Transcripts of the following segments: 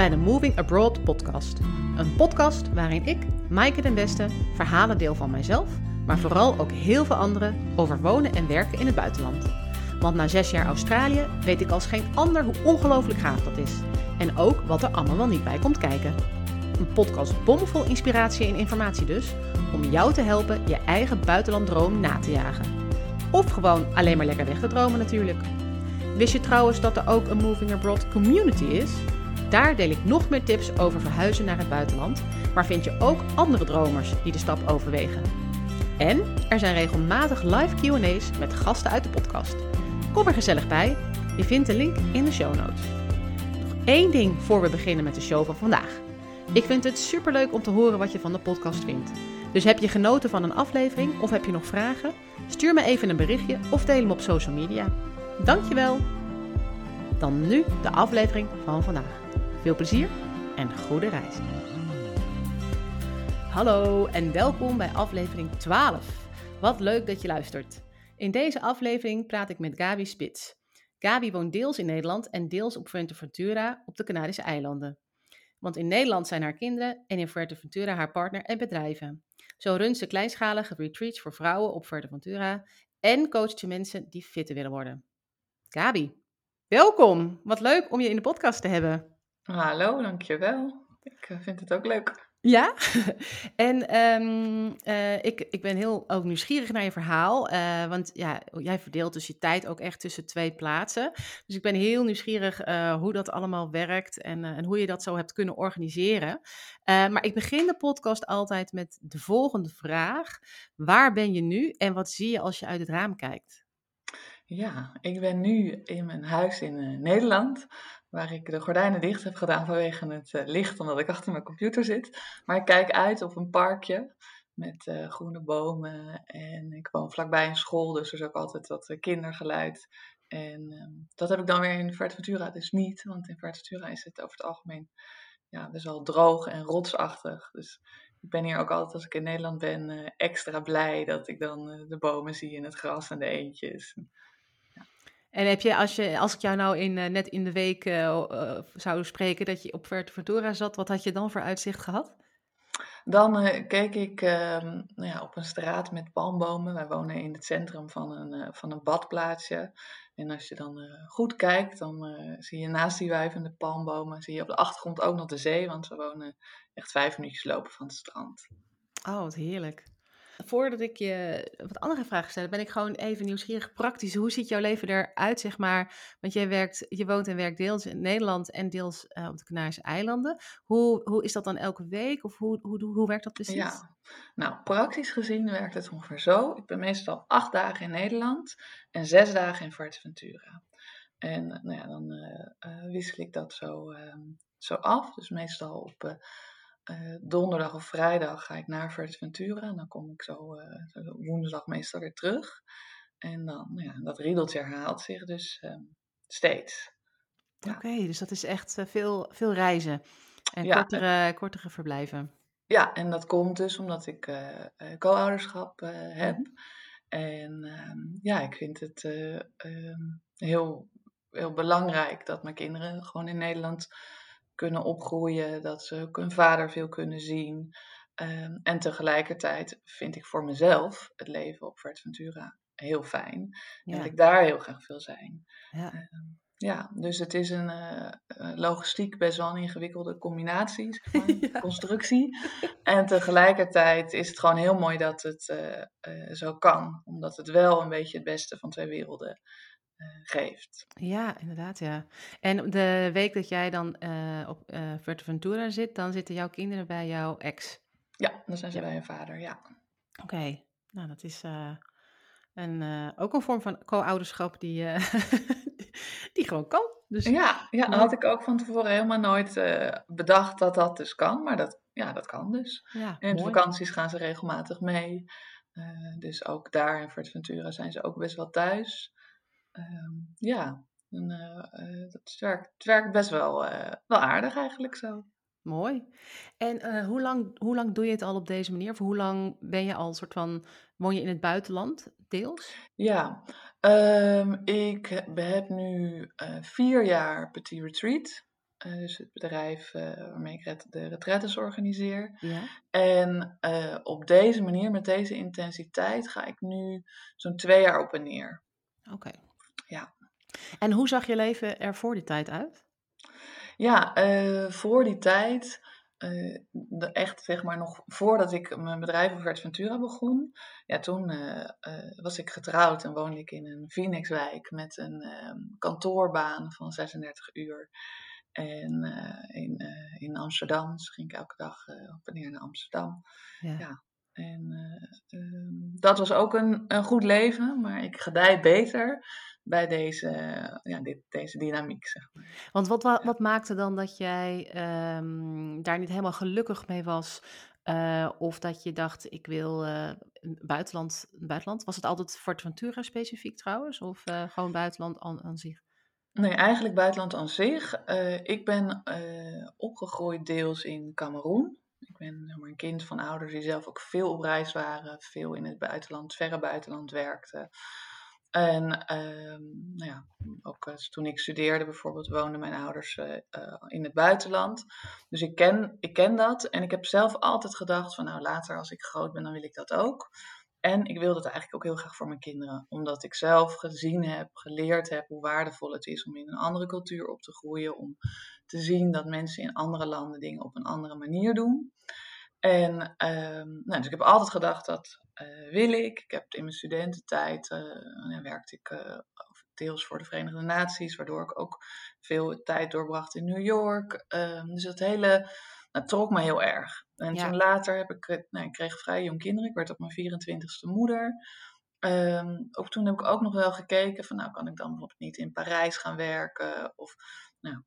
bij de Moving Abroad podcast. Een podcast waarin ik, Maaike den Beste, verhalen deel van mijzelf, maar vooral ook heel veel anderen over wonen en werken in het buitenland. Want na zes jaar Australië weet ik als geen ander hoe ongelooflijk gaaf dat is. En ook wat er allemaal niet bij komt kijken. Een podcast bomvol inspiratie en informatie dus, om jou te helpen je eigen buitenlanddroom na te jagen. Of gewoon alleen maar lekker weg te dromen natuurlijk. Wist je trouwens dat er ook een Moving Abroad community is? Daar deel ik nog meer tips over verhuizen naar het buitenland, maar vind je ook andere dromers die de stap overwegen. En er zijn regelmatig live QA's met gasten uit de podcast. Kom er gezellig bij. Je vindt de link in de show notes. Nog één ding voor we beginnen met de show van vandaag. Ik vind het superleuk om te horen wat je van de podcast vindt. Dus heb je genoten van een aflevering of heb je nog vragen? Stuur me even een berichtje of deel hem op social media. Dankjewel! Dan nu de aflevering van vandaag. Veel plezier en goede reis. Hallo en welkom bij aflevering 12. Wat leuk dat je luistert. In deze aflevering praat ik met Gabi Spits. Gabi woont deels in Nederland en deels op Fuerteventura op de Canarische eilanden. Want in Nederland zijn haar kinderen en in Fuerteventura haar partner en bedrijven. Zo runt ze kleinschalige retreats voor vrouwen op Fuerteventura en coacht ze mensen die fitter willen worden. Gabi, welkom. Wat leuk om je in de podcast te hebben. Hallo, dankjewel. Ik eh, vind het ook leuk. Ja, en ehm, eh, ik, ik ben heel ook nieuwsgierig naar je verhaal. eh, want ja, jij verdeelt dus je tijd ook echt tussen twee plaatsen. Dus ik ben heel nieuwsgierig hoe dat allemaal werkt en, en hoe je dat zo hebt kunnen organiseren. Maar ik begin de podcast altijd met de volgende vraag. Waar ben je nu en wat zie je als je uit het raam kijkt? Ja, ik ben nu in mijn huis in Nederland, waar ik de gordijnen dicht heb gedaan vanwege het eh, licht, omdat ik achter mijn computer zit. Maar ik kijk uit op een parkje met eh, groene bomen en ik woon vlakbij een school, dus er is ook altijd wat eh, kindergeluid. En ehm, dat heb ik dan weer in Fuerteventura dus niet, want in Fuerteventura is het over het algemeen ja, best wel droog en rotsachtig. Dus ik ben hier ook altijd, als ik in Nederland ben, extra blij dat ik dan de bomen zie en het gras en de eentjes. En heb je, als, je, als ik jou nou in, eh, net in de week eh, eh, zou spreken dat je op Fuerteventura zat, wat had je dan voor uitzicht gehad? Dan keek ik ehm, nou ja, op een straat met palmbomen. Wij wonen in het centrum van een, van een badplaatsje. En als je dan goed kijkt, dan zie je naast die wuivende palmbomen, zie je op de achtergrond ook nog de zee. Want we wonen echt vijf minuutjes lopen van het strand. Oh, wat heerlijk. Voordat ik je wat andere vragen stel, ben ik gewoon even nieuwsgierig praktisch. Hoe ziet jouw leven eruit, zeg maar? Want jij werkt, je woont en werkt deels in Nederland en deels eh, op de Canarische eilanden. Hoe, hoe is dat dan elke week? Of hoe, hoe, hoe, werkt dat precies? Ja, nou praktisch gezien werkt het ongeveer zo. Ik ben meestal acht dagen in Nederland en zes dagen in Fuerteventura. En nou ja, dan eh, eh, wissel ik dat zo, ehm, zo af. Dus meestal op eh, donderdag of vrijdag ga ik naar Fuerteventura. En dan kom ik zo eh, zo woensdag meestal weer terug. En dan, nou ja, dat riedeltje herhaalt zich dus ehm, steeds. Ja. Oké, dus dat is echt eh, veel, veel reizen en Ja, kortere, kortere verblijven. Ja, en dat komt dus omdat ik co-ouderschap heb. En ehm, ja, ik vind het eh, ehm, heel, heel belangrijk dat mijn kinderen gewoon in Nederland kunnen opgroeien, dat ze ook hun vader veel kunnen zien. Ehm, en tegelijkertijd vind ik voor mezelf het leven op Fuerteventura heel fijn. En Ja, ik daar heel graag wil zijn. ja. Ehm, ja, dus het is een eh, eh, logistiek best wel een ingewikkelde combinatie, zeg maar, Ja. constructie. En tegelijkertijd is het gewoon heel mooi dat het eh, eh, zo kan, omdat het wel een beetje het beste van twee werelden geeft. Ja, inderdaad, ja. En de week dat jij dan eh, op eh Fuerteventura zit, dan zitten jouw kinderen bij jouw ex. Ja, dan zijn ze Ja. bij hun vader, ja. Oké, nou dat is eh, een, ook een vorm van co-ouderschap die, die gewoon kan. Dus Ja, ja, dat had ik ook van tevoren helemaal nooit bedacht dat dat dus kan, maar dat, ja, dat kan dus. Ja, En mooi. vakanties gaan ze regelmatig mee. Dus ook daar in Fuerteventura zijn ze ook best wel thuis. Ehm, ja, en, eh, eh, dat werkt, het werkt best wel, eh, wel aardig eigenlijk zo. Mooi. En hoe lang, hoe lang doe je het al op deze manier? Of hoe lang ben je al soort van, woon je in het buitenland, deels? Ja, ehm, ik heb nu vier jaar Petit Retreat. dus het bedrijf waarmee ik de retretes organiseer. Ja. En op deze manier, met deze intensiteit, ga ik nu zo'n twee jaar op en neer. Oké. Okay. Ja. En hoe zag je leven er voor die tijd uit? Ja, voor die tijd uh, de, echt zeg maar nog voordat ik mijn bedrijf op Ventura begon, ja, toen uh, uh, was ik getrouwd en woonde ik in een Phoenixwijk met een ehm, kantoorbaan van 36 uur. En in, in Amsterdam, dus ging ik elke dag op en neer naar Amsterdam. Ja. ja. En ehm, dat was ook een, een goed leven, maar ik gedij beter bij deze, ja, dit, deze dynamiek. Zeg maar. Want wat, wat, wat maakte dan dat jij um, daar niet helemaal gelukkig mee was? Uh, of dat je dacht, ik wil uh, buitenland, buitenland. Was het altijd Fortventura specifiek trouwens? Of uh, gewoon buitenland aan, aan, zich? Nee, eigenlijk buitenland aan zich. ik ben opgegroeid deels in Cameroen. Ik ben een kind van ouders die zelf ook veel op reis waren. Veel in het buitenland, verre buitenland werkten. En ehm, nou ja, ook uh, toen ik studeerde bijvoorbeeld, woonden mijn ouders uh, uh, in het buitenland. Dus ik ken, ik ken dat. En ik heb zelf altijd gedacht van nou later als ik groot ben, dan wil ik dat ook. En ik wil dat eigenlijk ook heel graag voor mijn kinderen. Omdat ik zelf gezien heb, geleerd heb hoe waardevol het is om in een andere cultuur op te groeien. Om te zien dat mensen in andere landen dingen op een andere manier doen. En um, nou, dus ik heb altijd gedacht dat uh, wil ik. Ik heb in mijn studententijd uh, werkte ik uh, deels voor de Verenigde Naties, waardoor ik ook veel tijd doorbracht in New York. Um, dus dat hele dat trok me heel erg. En ja. toen later heb ik, nou, ik kreeg vrij jong kinderen. Ik werd op mijn 24ste moeder. Um, ook toen heb ik ook nog wel gekeken van, nou kan ik dan bijvoorbeeld niet in Parijs gaan werken of nou,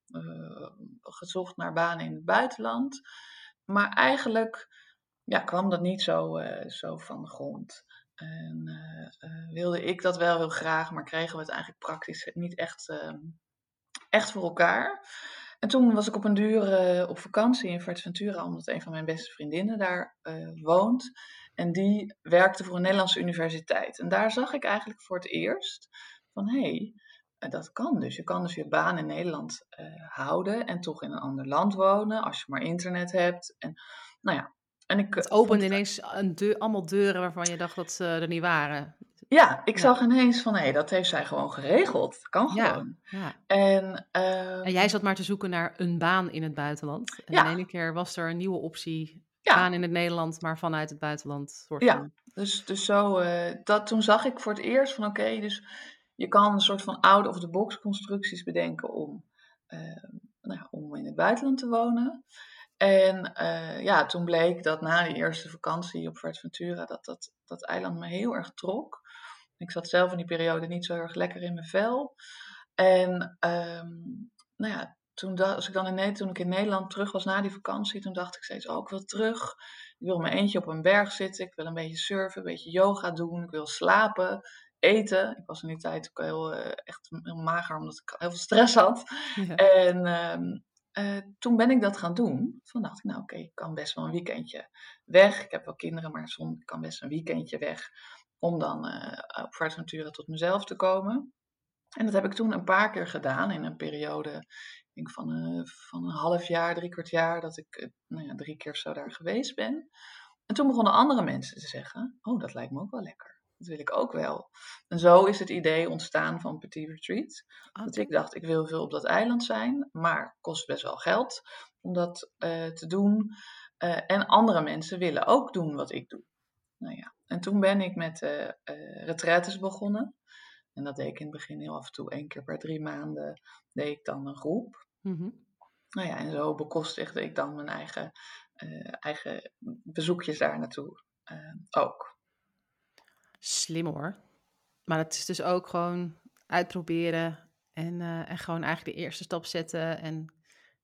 gezocht naar banen in het buitenland. Maar eigenlijk ja, kwam dat niet zo, uh, zo van de grond. En uh, wilde ik dat wel heel graag, maar kregen we het eigenlijk praktisch niet echt, ehm, echt voor elkaar. En toen was ik op een duur op vakantie in Fuerteventura, omdat een van mijn beste vriendinnen daar woont. En die werkte voor een Nederlandse universiteit. En daar zag ik eigenlijk voor het eerst van hé, hey, dat kan dus. Je kan dus je baan in Nederland houden en toch in een ander land wonen, als je maar internet hebt. En nou ja, en ik, het opende ineens een deur, allemaal deuren waarvan je dacht dat ze er niet waren. Ja, ik ja. zag ineens van, hé, hey, dat heeft zij gewoon geregeld. Dat kan gewoon. Ja, ja. En, uh, en jij zat maar te zoeken naar een baan in het buitenland. En in ene keer was er een nieuwe optie, baan in het Nederland, maar vanuit het buitenland. Soort ja, van. dus, dus zo, uh, dat, toen zag ik voor het eerst van, oké, okay, dus je kan een soort van out-of-the-box constructies bedenken om, uh, nou om in het buitenland te wonen. En uh, ja, toen bleek dat na de eerste vakantie op Fuerteventura dat, dat dat eiland me heel erg trok. Ik zat zelf in die periode niet zo erg lekker in mijn vel. En um, nou ja, toen, als ik dan in, toen ik in Nederland terug was na die vakantie, toen dacht ik steeds, oh, ik wil terug. Ik wil mijn eentje op een berg zitten. Ik wil een beetje surfen, een beetje yoga doen. Ik wil slapen, eten. Ik was in die tijd ook heel, uh, echt heel mager, omdat ik heel veel stress had. Ja. En um, uh, toen ben ik dat gaan doen. Toen dacht ik, nou oké, okay, ik kan best wel een weekendje weg. Ik heb wel kinderen, maar soms kan best een weekendje weg. Om dan uh, op Fuerteventura tot mezelf te komen. En dat heb ik toen een paar keer gedaan in een periode ik van, uh, van een half jaar, drie kwart jaar, dat ik nou ja, drie keer zo daar geweest ben. En toen begonnen andere mensen te zeggen, oh dat lijkt me ook wel lekker. Dat wil ik ook wel. En zo is het idee ontstaan van Petit Retreat. Okay. Dat ik dacht, ik wil veel op dat eiland zijn, maar het kost best wel geld om dat uh, te doen. Uh, en andere mensen willen ook doen wat ik doe. Nou ja, en toen ben ik met uh, begonnen. En dat deed ik in het begin heel af en toe, één keer per drie maanden, deed ik dan een groep. Mm -hmm. Nou ja, en zo bekostigde ik dan mijn eigen, eigen bezoekjes daar naartoe ook. Slim hoor. Maar het is dus ook gewoon uitproberen en, uh, en gewoon eigenlijk de eerste stap zetten. En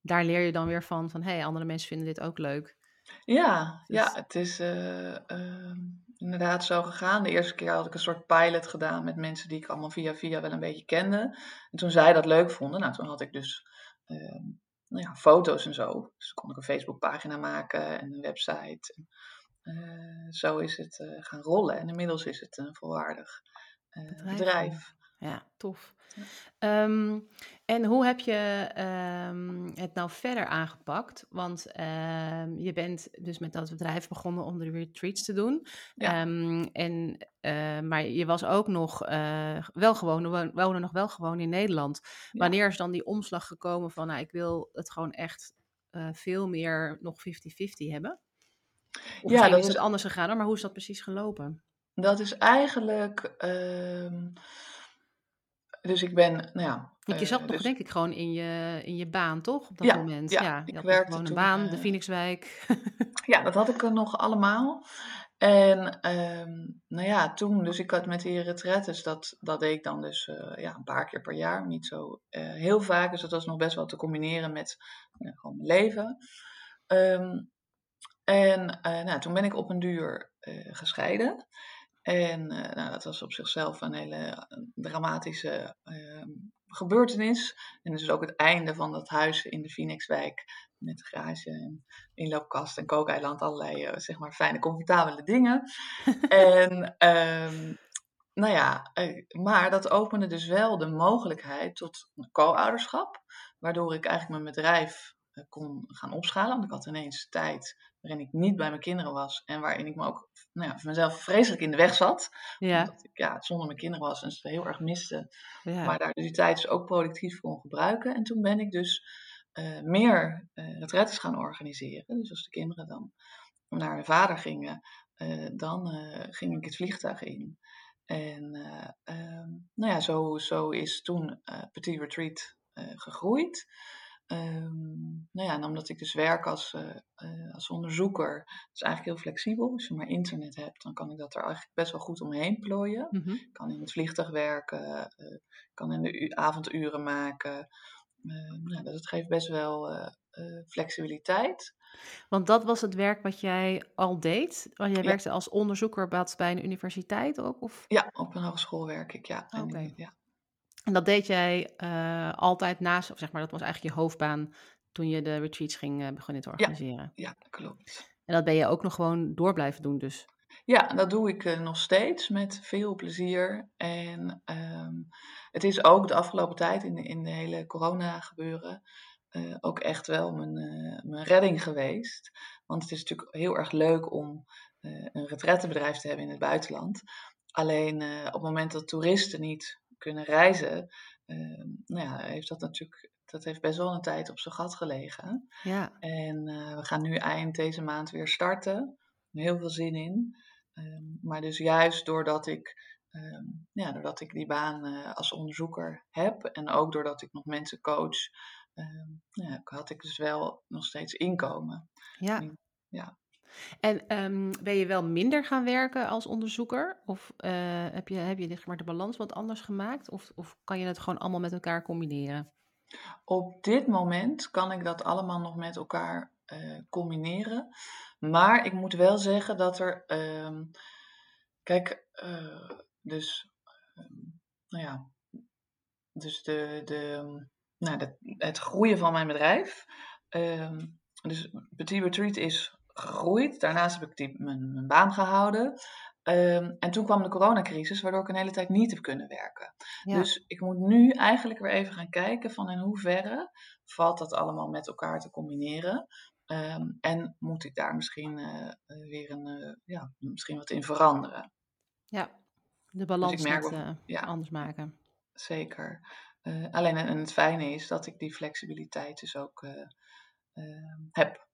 daar leer je dan weer van, van hé, hey, andere mensen vinden dit ook leuk. Ja, dus... ja het is uh, uh, inderdaad zo gegaan. De eerste keer had ik een soort pilot gedaan met mensen die ik allemaal via via wel een beetje kende. En toen zij dat leuk vonden, nou toen had ik dus ehm, nou ja, foto's en zo. Dus kon ik een Facebookpagina maken en een website. En, zo is het uh, gaan rollen. En inmiddels is het een volwaardig uh, bedrijf. bedrijf. Ja, tof. Ehm, en hoe heb je ehm, het nou verder aangepakt? Want ehm, je bent dus met dat bedrijf begonnen om de retreats te doen. Ja. en, eh, maar je was ook nog uh, wel gewoon, woonde nog wel gewoon in Nederland. Wanneer is dan die omslag gekomen van, nou, ik wil het gewoon echt uh, veel meer nog 50-50 hebben? Of ja, dat is het anders gegaan, maar hoe is dat precies gelopen? Dat is eigenlijk dus ik ben, nou ja. Want je zat uh, nog, dus... denk ik, gewoon in je, in je baan, toch? Op dat moment. Ja, ja ik werkte gewoon een baan, uh, de Phoenixwijk. ja, dat had ik er nog allemaal. En um, nou ja, toen, dus ik had met die retretes, dat, dat deed ik dan dus uh, ja, een paar keer per jaar, niet zo heel vaak. Dus dat was nog best wel te combineren met gewoon mijn leven. Um, en nou, toen ben ik op een duur gescheiden. En uh, nou, dat was op zichzelf een hele eh, dramatische uh, gebeurtenis. En dus ook het einde van dat huis in de Phoenixwijk. Met garage en inloopkast en kookeiland. Allerlei zeg maar fijne, comfortabele dingen. en um, nou ja, maar dat opende dus wel de mogelijkheid tot co-ouderschap. Waardoor ik eigenlijk mijn bedrijf kon gaan opschalen. Want ik had ineens tijd waarin ik niet bij mijn kinderen was. En waarin ik me ook nou ja, voor mezelf vreselijk in de weg zat. Ja. Omdat ik ja, zonder mijn kinderen was en ze heel erg miste. Ja. Maar daar dus die tijd dus ook productief kon gebruiken. En toen ben ik dus uh, meer uh, retretes gaan organiseren. Dus als de kinderen dan naar hun vader gingen, uh, dan ging ik het vliegtuig in. En ehm, nou ja, zo, zo is toen Petit Retreat gegroeid. Um, nou ja, en omdat ik dus werk als, uh, als onderzoeker, is eigenlijk heel flexibel. Als je maar internet hebt, dan kan ik dat er eigenlijk best wel goed omheen plooien. Mm -hmm. Ik kan in het vliegtuig werken, uh, kan in de avonduren maken. Uh, nou, dat geeft best wel flexibiliteit. Want dat was het werk wat jij al deed? Want jij ja. werkte als onderzoeker bij een universiteit ook? Of? Ja, op een hogeschool werk ik, ja. Oké. Okay. Ja. En dat deed jij uh, altijd naast, of zeg maar, dat was eigenlijk je hoofdbaan toen je de retreats ging uh, beginnen te organiseren. Ja, ja, klopt. En dat ben je ook nog gewoon door blijven doen dus? Ja, dat doe ik uh, nog steeds met veel plezier. En um, het is ook de afgelopen tijd in de, in de hele corona gebeuren ook echt wel mijn, mijn redding geweest. Want het is natuurlijk heel erg leuk om een retrettenbedrijf te hebben in het buitenland. Alleen op het moment dat toeristen niet kunnen reizen, uh, nou ja, heeft dat natuurlijk, dat heeft best wel een tijd op zijn gat gelegen. Ja. En uh, we gaan nu eind deze maand weer starten. Heel veel zin in. Um, maar dus juist doordat ik, um, ja, doordat ik die baan uh, als onderzoeker heb en ook doordat ik nog mensen coach, ja, had ik dus wel nog steeds inkomen. Ja. En, ja. En um, ben je wel minder gaan werken als onderzoeker? Of uh, heb je, heb je zeg maar, de balans wat anders gemaakt? Of, of kan je het gewoon allemaal met elkaar combineren? Op dit moment kan ik dat allemaal nog met elkaar uh, combineren. Maar ik moet wel zeggen dat er. Uh, kijk, uh, dus. nou ja. Dus de, de, nou, het groeien van mijn bedrijf. Ehm, dus Petit Retreat is gegroeid. Daarnaast heb ik die, mijn, mijn baan gehouden. Um, en toen kwam de coronacrisis, waardoor ik een hele tijd niet heb kunnen werken. Dus ik moet nu eigenlijk weer even gaan kijken van in hoeverre valt dat allemaal met elkaar te combineren. Um, en moet ik daar misschien uh, weer een, uh, ja, misschien wat in veranderen. Ja, de balans dus met, uh, ja, anders maken. Zeker. alleen en het fijne is dat ik die flexibiliteit dus ook heb.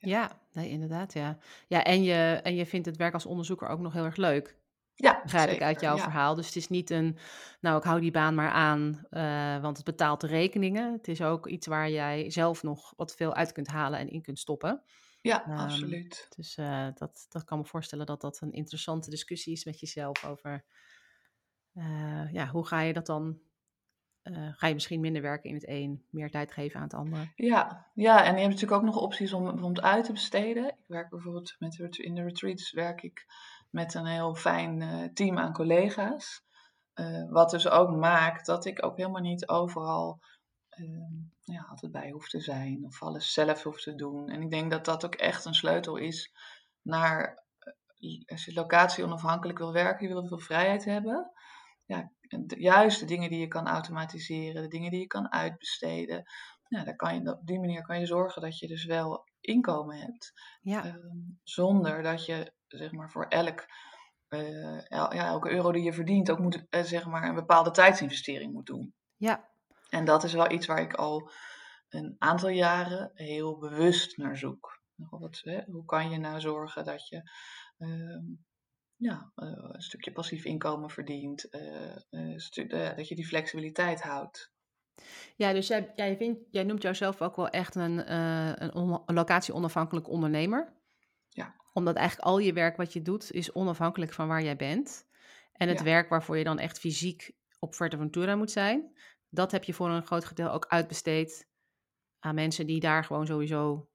Ja, nee, inderdaad, ja. Ja, en je, en je vindt het werk als onderzoeker ook nog heel erg leuk. Ja, begrijp zeker, ik uit jouw ja. verhaal. Dus het is niet een, nou, ik hou die baan maar aan, uh, want het betaalt de rekeningen. Het is ook iets waar jij zelf nog wat veel uit kunt halen en in kunt stoppen. Ja, um, absoluut. Dus uh, dat, dat kan me voorstellen dat dat een interessante discussie is met jezelf over, uh, ja, hoe ga je dat dan uh, ga je misschien minder werken in het een, meer tijd geven aan het andere. Ja, ja en je hebt natuurlijk ook nog opties om bijvoorbeeld uit te besteden. Ik werk bijvoorbeeld met in de retreats werk ik met een heel fijn uh, team aan collega's. Uh, wat dus ook maakt dat ik ook helemaal niet overal ehm, ja, altijd bij hoef te zijn of alles zelf hoef te doen. En ik denk dat dat ook echt een sleutel is naar als je locatie onafhankelijk wil werken, je wil veel vrijheid hebben. Ja, juist de dingen die je kan automatiseren, de dingen die je kan uitbesteden. Ja, daar kan je, op die manier kan je zorgen dat je dus wel inkomen hebt. Ja. Ehm, zonder dat je zeg maar voor elk, eh, ja, elke euro die je verdient ook moet, eh, zeg maar een bepaalde tijdsinvestering moet doen. Ja. En dat is wel iets waar ik al een aantal jaren heel bewust naar zoek. Wat, hè, hoe kan je nou zorgen dat je ehm, ja, eh, een stukje passief inkomen verdient, dat je die flexibiliteit houdt. Ja, dus jij, jij, vindt, jij noemt jouzelf ook wel echt een, een, een locatie-onafhankelijk ondernemer. Ja. Omdat eigenlijk al je werk wat je doet is onafhankelijk van waar jij bent. En het werk waarvoor je dan echt fysiek op Fuerteventura moet zijn, dat heb je voor een groot gedeelte ook uitbesteed aan mensen die daar gewoon sowieso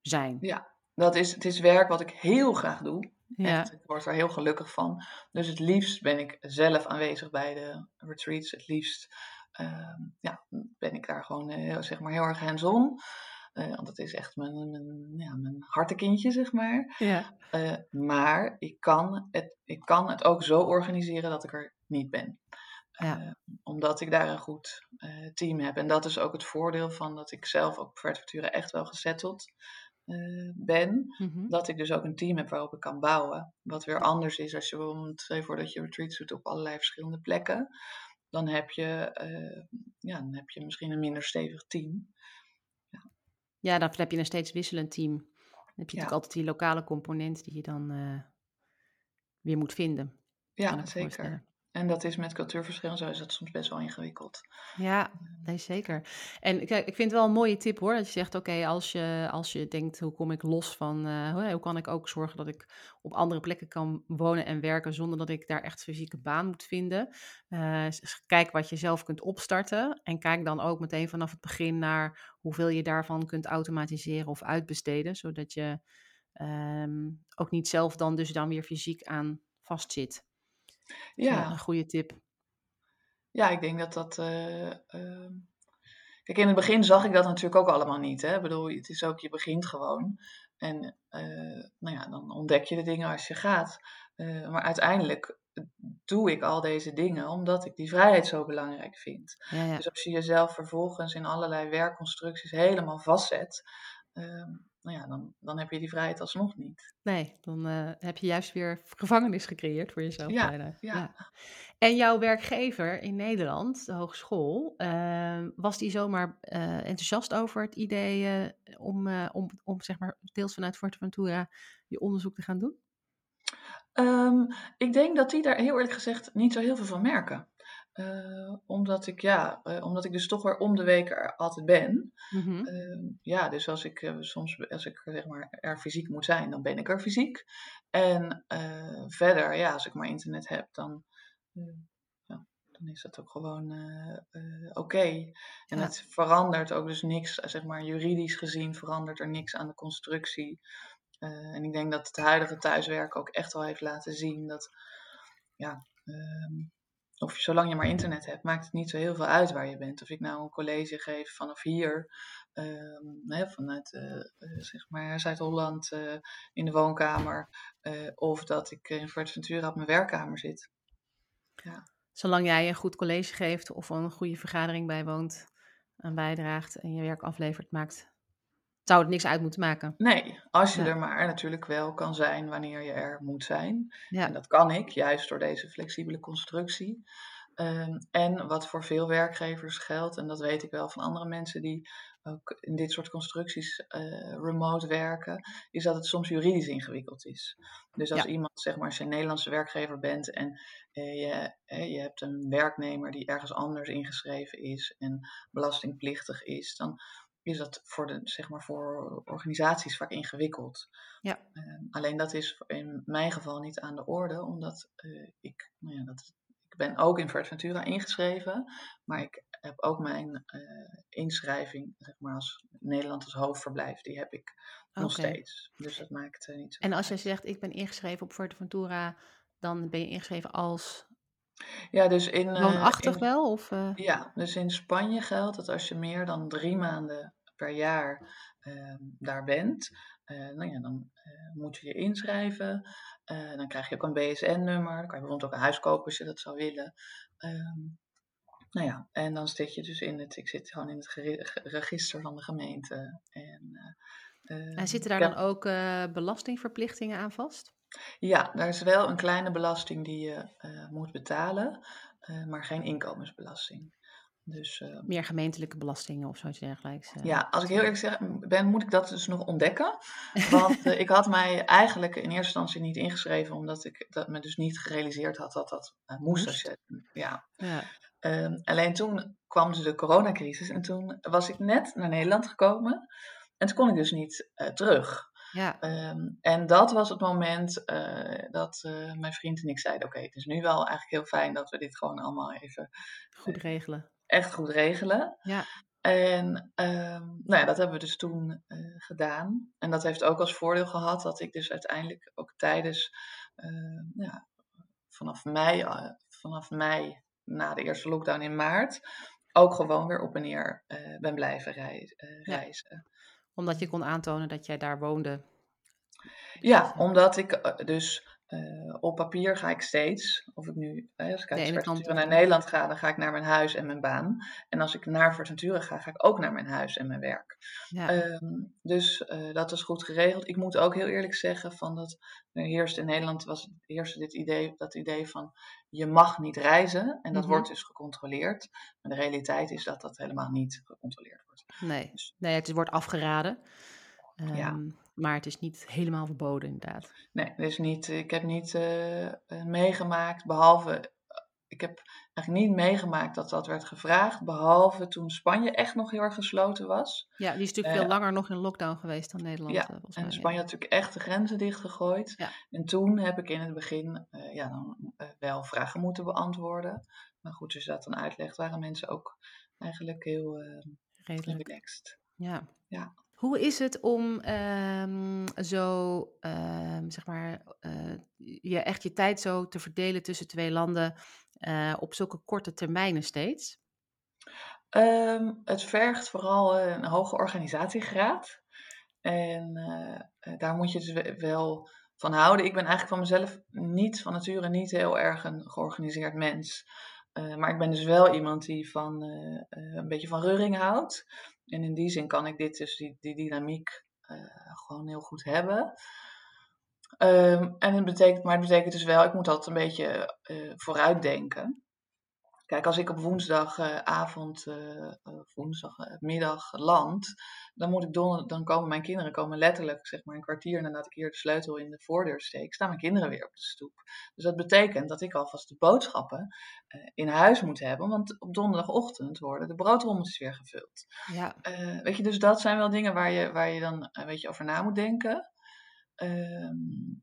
zijn. Ja, dat is, het is werk wat ik heel graag doe. Ja. Echt, ik word er heel gelukkig van. Dus het liefst ben ik zelf aanwezig bij de retreats. Het liefst Ehm, ja, ben ik daar gewoon uh, zeg maar heel erg hands-on. Uh, want dat is echt mijn, mijn, ja, mijn hartekindje, zeg maar. Ja. Uh, maar ik kan, het, ik kan het ook zo organiseren dat ik er niet ben. Ja. omdat ik daar een goed team heb. En dat is ook het voordeel van dat ik zelf op Vertverturen echt wel gezetteld ben. Mm-hmm. Dat ik dus ook een team heb waarop ik kan bouwen. Wat weer anders is als je bijvoorbeeld, voordat je retreats doet op allerlei verschillende plekken dan heb je, uh, ja, dan heb je misschien een minder stevig team. Ja, ja dan heb je een steeds wisselend team. Dan heb je natuurlijk altijd die lokale component die je dan uh, weer moet vinden. Ja, zeker. En dat is met cultuurverschil zo is dat soms best wel ingewikkeld. Ja, nee, zeker. En kijk, ik vind het wel een mooie tip hoor. Dat je zegt, oké, als, je, als je denkt, hoe kom ik los van... Uh, hoe kan ik ook zorgen dat ik op andere plekken kan wonen en werken... zonder dat ik daar echt fysieke baan moet vinden. Uh, kijk wat je zelf kunt opstarten. En kijk dan ook meteen vanaf het begin naar... hoeveel je daarvan kunt automatiseren of uitbesteden. Zodat je um, ook niet zelf dan dus dan weer fysiek aan vastzit. Ja. Een goede tip. Ja, ik denk dat dat. Uh, uh... Kijk, in het begin zag ik dat natuurlijk ook allemaal niet. Hè? Ik bedoel, het is ook, je begint gewoon. En uh, nou ja, dan ontdek je de dingen als je gaat. maar uiteindelijk doe ik al deze dingen omdat ik die vrijheid zo belangrijk vind. Ja, ja. Dus als je jezelf vervolgens in allerlei werkconstructies helemaal vastzet, ehm, nou ja, dan, dan heb je die vrijheid alsnog niet. Nee, dan uh, heb je juist weer gevangenis gecreëerd voor jezelf. Ja, ja. ja. En jouw werkgever in Nederland, de hogeschool, uh, was die zomaar uh, enthousiast over het idee om, om, om, zeg maar, deels vanuit Forteventura je onderzoek te gaan doen? Um, ik denk dat die daar heel eerlijk gezegd niet zo heel veel van merken. Uh, omdat ik ja, uh, omdat ik dus toch weer om de week er altijd ben. Mm-hmm. Uh, ja, dus als ik uh, soms als ik zeg maar er fysiek moet zijn, dan ben ik er fysiek. En verder, ja, als ik maar internet heb, dan, ja, dan is dat ook gewoon oké. Okay. En Ja. het verandert ook dus niks, zeg maar juridisch gezien verandert er niks aan de constructie. en ik denk dat het huidige thuiswerk ook echt wel heeft laten zien dat ja. ehm, of zolang je maar internet hebt, maakt het niet zo heel veel uit waar je bent. Of ik nou een college geef vanaf hier, ehm, hè, vanuit uh, uh, zeg maar Zuid-Holland uh, in de woonkamer, of dat ik in Fuerteventura op mijn werkkamer zit. Ja. Zolang jij een goed college geeft of een goede vergadering bijwoont, aan bijdraagt en je werk aflevert, maakt, zou het niks uit moeten maken. Nee, als je Ja. er maar natuurlijk wel kan zijn wanneer je er moet zijn. Ja, En dat kan ik, juist door deze flexibele constructie. Ehm, en wat voor veel werkgevers geldt, en dat weet ik wel van andere mensen die ook in dit soort constructies eh, remote werken, is dat het soms juridisch ingewikkeld is. Dus als Ja. iemand, zeg maar, als je een Nederlandse werkgever bent en eh, je, eh, je hebt een werknemer die ergens anders ingeschreven is en belastingplichtig is, dan is dat voor, de, zeg maar, voor organisaties vaak ingewikkeld. Ja. Ehm, alleen dat is in mijn geval niet aan de orde, omdat eh, ik, nou ja, dat, ik ben ook in Fuerteventura ingeschreven, maar ik heb ook mijn eh, inschrijving, zeg maar, als Nederland als hoofdverblijf, die heb ik nog steeds. Dus dat maakt eh, niet zo En als je uit. zegt, ik ben ingeschreven op Fuerteventura, dan ben je ingeschreven als Ja, dus in, eh, woonachtig in, wel? Of, eh, ja, dus in Spanje geldt dat als je meer dan drie maanden per jaar ehm, daar bent, eh, nou ja, dan eh, moet je je inschrijven. Eh, dan krijg je ook een BSN-nummer. Dan kan je bijvoorbeeld ook een huis kopen als je dat zou willen. Ehm, nou ja, en dan zit je dus in het, ik zit gewoon in het gere- ge- register van de gemeente. En, eh, En ehm, zitten daar ja, dan ook eh, belastingverplichtingen aan vast? Ja, daar is wel een kleine belasting die je eh, moet betalen, eh, maar geen inkomensbelasting. Dus eh, Meer gemeentelijke belastingen of zoiets dergelijks? ja, als ik heel eerlijk zeg, ben, moet ik dat dus nog ontdekken. Want ik had mij eigenlijk in eerste instantie niet ingeschreven, omdat ik dat me dus niet gerealiseerd had dat dat moest. Je, ja. Ja. Ehm, alleen toen kwam dus de coronacrisis en toen was ik net naar Nederland gekomen en toen kon ik dus niet terug. Ja, Ehm, en dat was het moment eh, dat eh, mijn vriend en ik zeiden: Oké, het is nu wel eigenlijk heel fijn dat we dit gewoon allemaal even goed regelen. echt goed regelen. Ja, En ehm, nou ja, dat hebben we dus toen eh, gedaan. En dat heeft ook als voordeel gehad dat ik dus uiteindelijk ook tijdens, eh, ja, vanaf mei, eh, vanaf mei na de eerste lockdown in maart, ook gewoon weer op en neer eh, ben blijven rei- eh, Ja. Omdat je kon aantonen dat jij daar woonde. Ja, omdat ik eh, dus eh, op papier ga ik steeds, of ik nu, eh, als ik uit naar de- Nederland ga, dan ga ik naar mijn huis en mijn baan. En als ik naar Fuerteventura ga, ga ik ook naar mijn huis en mijn werk. Ja, Ehm, dus eh, dat is goed geregeld. Ik moet ook heel eerlijk zeggen van dat er heerst in Nederland was heerste dit idee, dat idee van je mag niet reizen en dat Mhm. wordt dus gecontroleerd. Maar de realiteit is dat dat helemaal niet gecontroleerd wordt. nee. dus- nee, het wordt afgeraden. Ja. Maar het is niet helemaal verboden, inderdaad. Nee, dus niet, ik heb niet eh, eh, meegemaakt, behalve, ik heb eigenlijk niet meegemaakt dat dat werd gevraagd, behalve toen Spanje echt nog heel erg gesloten was. Ja, die is natuurlijk Eh, veel langer nog in lockdown geweest dan Nederland. Ja, eh, En mij, Spanje had natuurlijk echt de grenzen dichtgegooid. Ja. En toen heb ik in het begin eh, ja, dan, eh, wel vragen moeten beantwoorden. Maar goed, je dat dan uitlegt, waren mensen ook eigenlijk heel eh, relaxed. Ja. Ja. Hoe is het om ehm, zo, ehm, zeg maar, eh, je echt je tijd zo te verdelen tussen twee landen eh, op zulke korte termijnen steeds? Ehm, het vergt vooral eh, een hoge organisatiegraad. En daar moet je dus we- wel van houden. Ik ben eigenlijk van mezelf niet van nature niet heel erg een georganiseerd mens. Maar ik ben dus wel iemand die van een beetje van reuring houdt. En in die zin kan ik dit dus, die, die dynamiek, eh, gewoon heel goed hebben. Ehm, en het betekent, maar het betekent dus wel, ik moet altijd een beetje eh vooruitdenken. Kijk, als ik op woensdagavond, eh woensdagmiddag land, dan moet ik donder, dan komen mijn kinderen komen letterlijk zeg maar een kwartier nadat ik hier de sleutel in de voordeur steek, staan mijn kinderen weer op de stoep. Dus dat betekent dat ik alvast de boodschappen eh, in huis moet hebben, want op donderdagochtend worden de broodrommeltjes weer gevuld. Ja, Eh, weet je, dus dat zijn wel dingen waar je, waar je dan een beetje over na moet denken. Ehm,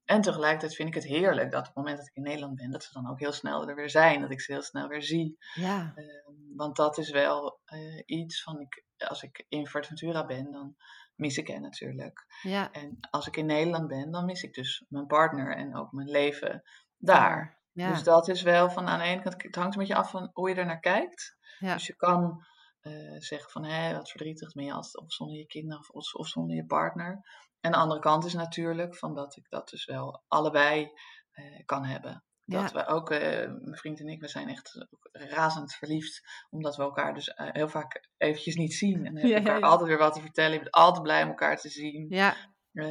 en tegelijkertijd vind ik het heerlijk dat op het moment dat ik in Nederland ben, dat ze dan ook heel snel er weer zijn, dat ik ze heel snel weer zie. ja, Ehm, want dat is wel eh, iets van, ik, als ik in Fuerteventura ben, dan mis ik hen natuurlijk. ja. En als ik in Nederland ben, dan mis ik dus mijn partner en ook mijn leven daar. Ja, Dus dat is wel van aan de ene kant, het hangt een beetje af van hoe je er naar kijkt. ja, Dus je kan eh, zeggen van, hé, wat verdrietig ben je als, of zonder je kinderen of, of zonder je partner. En de andere kant is natuurlijk van dat ik dat dus wel allebei eh, kan hebben. Dat we ook, eh, mijn vriend en ik, we zijn echt razend verliefd. Omdat we elkaar dus eh, heel vaak eventjes niet zien. En hebben Ja, elkaar ja. altijd weer wat te vertellen. Je bent altijd blij om elkaar te zien. ja, Eh,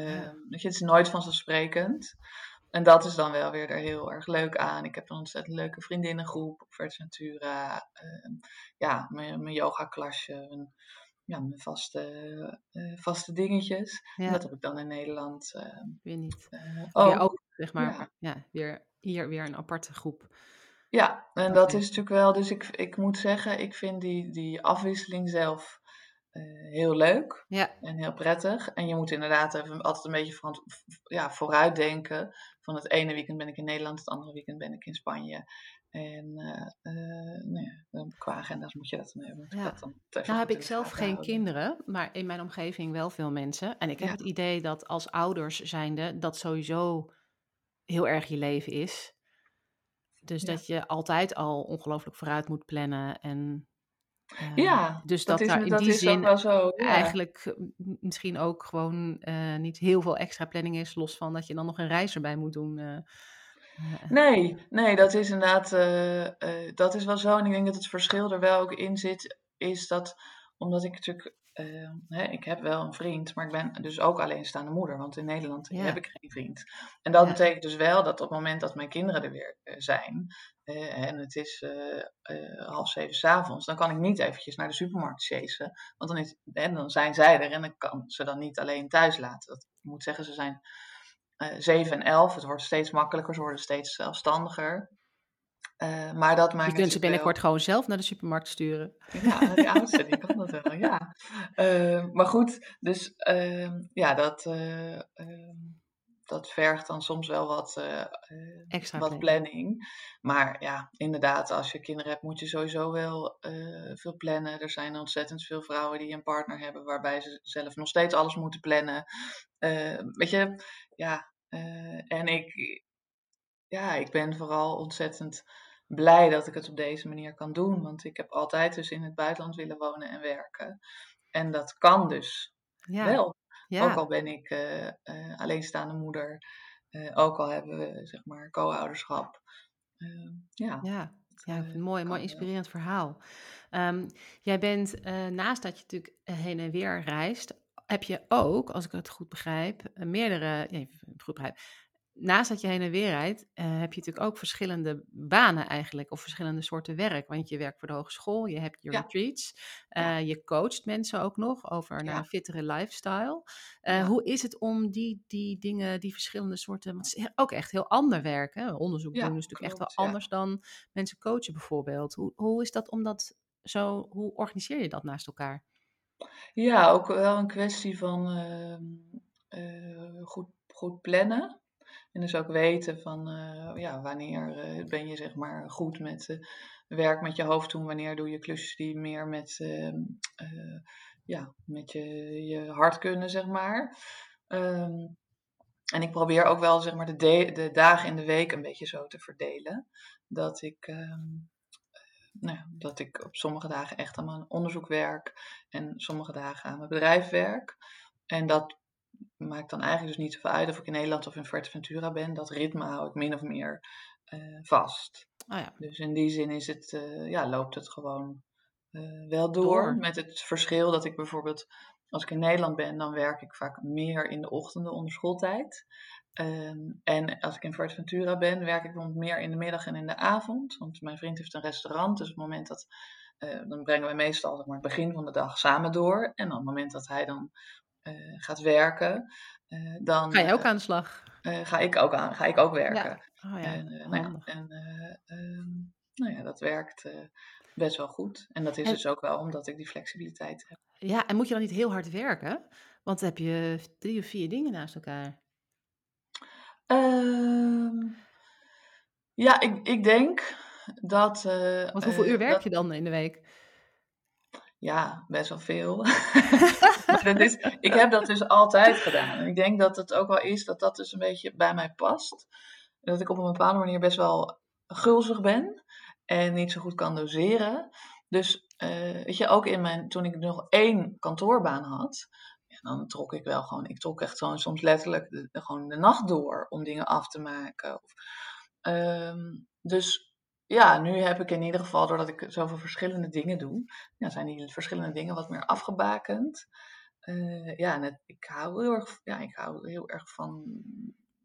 weet je, het is nooit vanzelfsprekend. En dat is dan wel weer er heel erg leuk aan. Ik heb een ontzettend leuke vriendinnengroep op Vercentura. Ehm ja, mijn, mijn yoga-klasje. Mijn, ja, mijn vaste, eh, vaste dingetjes. En dat heb ik dan in Nederland ehm, Weer niet. Weer ook. zeg maar. Ja. weer, hier weer een aparte groep. Ja, en dat is natuurlijk wel. Dus ik, ik moet zeggen, ik vind die, die afwisseling zelf eh, heel leuk. Ja, En heel prettig. En je moet inderdaad even altijd een beetje verant- v- ja, vooruitdenken. Van het ene weekend ben ik in Nederland, het andere weekend ben ik in Spanje. En eh, eh, nou ja, dan qua agenda's moet je dat dan hebben. Moet je Ja. dat dan Nou heb ik zelf geen houden. kinderen, maar in mijn omgeving wel veel mensen. En ik heb Ja. het idee dat als ouders zijnde dat sowieso heel erg je leven is. Dus Ja. dat je altijd al ongelooflijk vooruit moet plannen. En Uh, ja, dus dat, dat is, daar in dat die zin wel zo. Ja. eigenlijk uh, misschien ook gewoon uh, niet heel veel extra planning is, los van dat je dan nog een reis erbij moet doen. Nee, nee, dat is inderdaad, eh, eh, dat is wel zo. En ik denk dat het verschil er wel ook in zit, is dat omdat ik natuurlijk, eh, hè, ik heb wel een vriend, maar ik ben dus ook alleenstaande moeder, want in Nederland Ja. heb ik geen vriend. En dat Ja. betekent dus wel dat op het moment dat mijn kinderen er weer zijn, en het is half zeven s'avonds, dan kan ik niet eventjes naar de supermarkt chasen, want dan, is, hè, dan zijn zij er en ik kan ze dan niet alleen thuis laten. Dat, ik moet zeggen, ze zijn eh 7 en 11. Het wordt steeds makkelijker, ze worden steeds zelfstandiger. Eh, maar dat maakt Je kunt ze binnenkort gewoon zelf naar de supermarkt sturen. Ja, die oudste, die kan dat wel, ja. Eh, maar goed, dus ehm, ja, dat, eh, ehm, dat vergt dan soms wel wat, Extra wat planning. planning. Maar ja, inderdaad, als je kinderen hebt, moet je sowieso wel veel plannen. Er zijn ontzettend veel vrouwen die een partner hebben waarbij ze zelf nog steeds alles moeten plannen. Weet je, ja. Eh, en ik, ja, ik ben vooral ontzettend blij dat ik het op deze manier kan doen. Want ik heb altijd dus in het buitenland willen wonen en werken. En dat kan dus Ja, wel. Ook ja, al ben ik eh, eh, alleenstaande moeder. ook al hebben we zeg maar co-ouderschap. Eh, ja, ja. Ja, ik vind het mooi, mooi inspirerend verhaal. Ehm, jij bent, naast dat je natuurlijk heen en weer reist, heb je ook, als ik het goed begrijp, eh, meerdere, ja, goed begrijp, naast dat je heen en weer rijdt, eh, heb je natuurlijk ook verschillende banen eigenlijk, of verschillende soorten werk. Want je werkt voor de hogeschool, je hebt je Ja, retreats, ja, eh, je coacht mensen ook nog over naar een ja, fittere lifestyle. Hoe is het om die, die dingen, die verschillende soorten, want het is ook echt heel ander werk, hè? Onderzoek doen is natuurlijk echt wel anders dan mensen coachen bijvoorbeeld. Hoe, hoe is dat om dat zo, hoe organiseer je dat naast elkaar? Ja, ook wel een kwestie van ehm, eh, goed, goed plannen. En dus ook weten van eh, ja, wanneer eh, ben je zeg maar goed met werk met je hoofd doen, wanneer doe je klusjes die meer met, ehm, eh, ja, met je, je hart kunnen, zeg maar. Ehm, en ik probeer ook wel zeg maar de, de, de dagen in de week een beetje zo te verdelen. Dat ik, nou ja, dat ik op sommige dagen echt aan mijn onderzoek werk en sommige dagen aan mijn bedrijf werk. En dat maakt dan eigenlijk dus niet zoveel uit of ik in Nederland of in Fuerteventura ben. Dat ritme hou ik min of meer eh, vast. Oh ja, Dus in die zin is het, eh, ja, loopt het gewoon eh, wel door. door. Met het verschil dat ik bijvoorbeeld, als ik in Nederland ben, dan werk ik vaak meer in de ochtenden onder schooltijd. Ehm, en als ik in Fuerteventura ben, werk ik bijvoorbeeld meer in de middag en in de avond. Want mijn vriend heeft een restaurant, dus op het moment dat, eh, dan brengen we meestal zeg maar, het begin van de dag samen door. En op het moment dat hij dan eh, gaat werken, eh, dan Ga je ook aan de slag? ga ik ook aan, ga ik ook werken. Ja, oh ja, En, nou ja, handig. en eh, ehm, nou ja, dat werkt best wel goed. En dat is En dus ook wel omdat ik die flexibiliteit heb. ja, en moet je dan niet heel hard werken? Want dan heb je drie of vier dingen naast elkaar. Ehm, ja, ik, ik denk dat, eh, Want hoeveel eh, uur werk dat, je dan in de week? ja, best wel veel. is, ik heb dat dus altijd gedaan. En ik denk dat het ook wel is dat dat dus een beetje bij mij past. Dat ik op een bepaalde manier best wel gulzig ben en niet zo goed kan doseren. Dus eh, weet je, ook in mijn, toen ik nog één kantoorbaan had, ja, dan trok ik wel gewoon, ik trok echt gewoon soms letterlijk de, gewoon de nacht door om dingen af te maken. Of, ehm, dus ja, nu heb ik in ieder geval, doordat ik zoveel verschillende dingen doe, ja, zijn die verschillende dingen wat meer afgebakend. Eh, ja, en het- ik hou heel erg, ja, ik hou heel erg van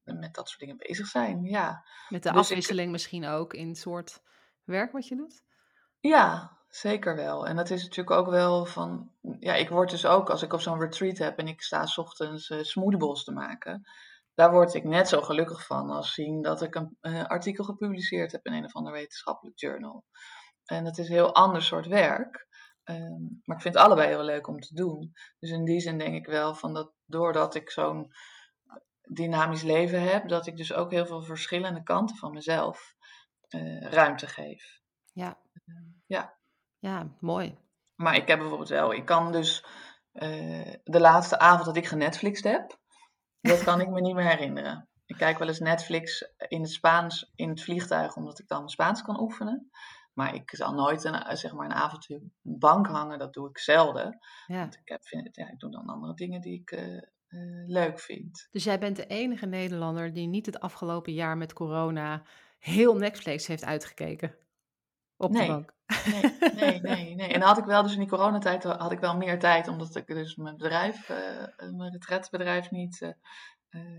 met dat soort dingen bezig zijn. Ja, Met de dus ik, afwisseling misschien ook in het soort werk wat je doet? ja, zeker wel. En dat is natuurlijk ook wel van, ja, ik word dus ook, als ik op zo'n retreat heb en ik sta 's ochtends smoothiebowls te maken, daar word ik net zo gelukkig van als zien dat ik een eh, artikel gepubliceerd heb in een of ander wetenschappelijk journal. En dat is een heel ander soort werk. Ehm, maar ik vind het allebei heel leuk om te doen. Dus in die zin denk ik wel van dat doordat ik zo'n dynamisch leven heb, dat ik dus ook heel veel verschillende kanten van mezelf eh, ruimte geef. Ja, Ja, ja, mooi. maar ik heb bijvoorbeeld wel, ik kan dus eh, de laatste avond dat ik genetflixt heb, dat kan ik me niet meer herinneren. Ik kijk wel eens Netflix in het Spaans in het vliegtuig, omdat ik dan Spaans kan oefenen. maar ik zal nooit een, zeg maar een op een bank hangen. Dat doe ik zelden. Ja. Want ik, heb, vind, ja, ik doe dan andere dingen die ik uh, uh, leuk vind. Dus jij bent de enige Nederlander die niet het afgelopen jaar met corona heel Netflix heeft uitgekeken. Op nee. de bank. Nee, nee, nee, nee. En dan had ik wel, dus in die coronatijd had ik wel meer tijd, omdat ik dus mijn bedrijf, uh, mijn retretbedrijf niet,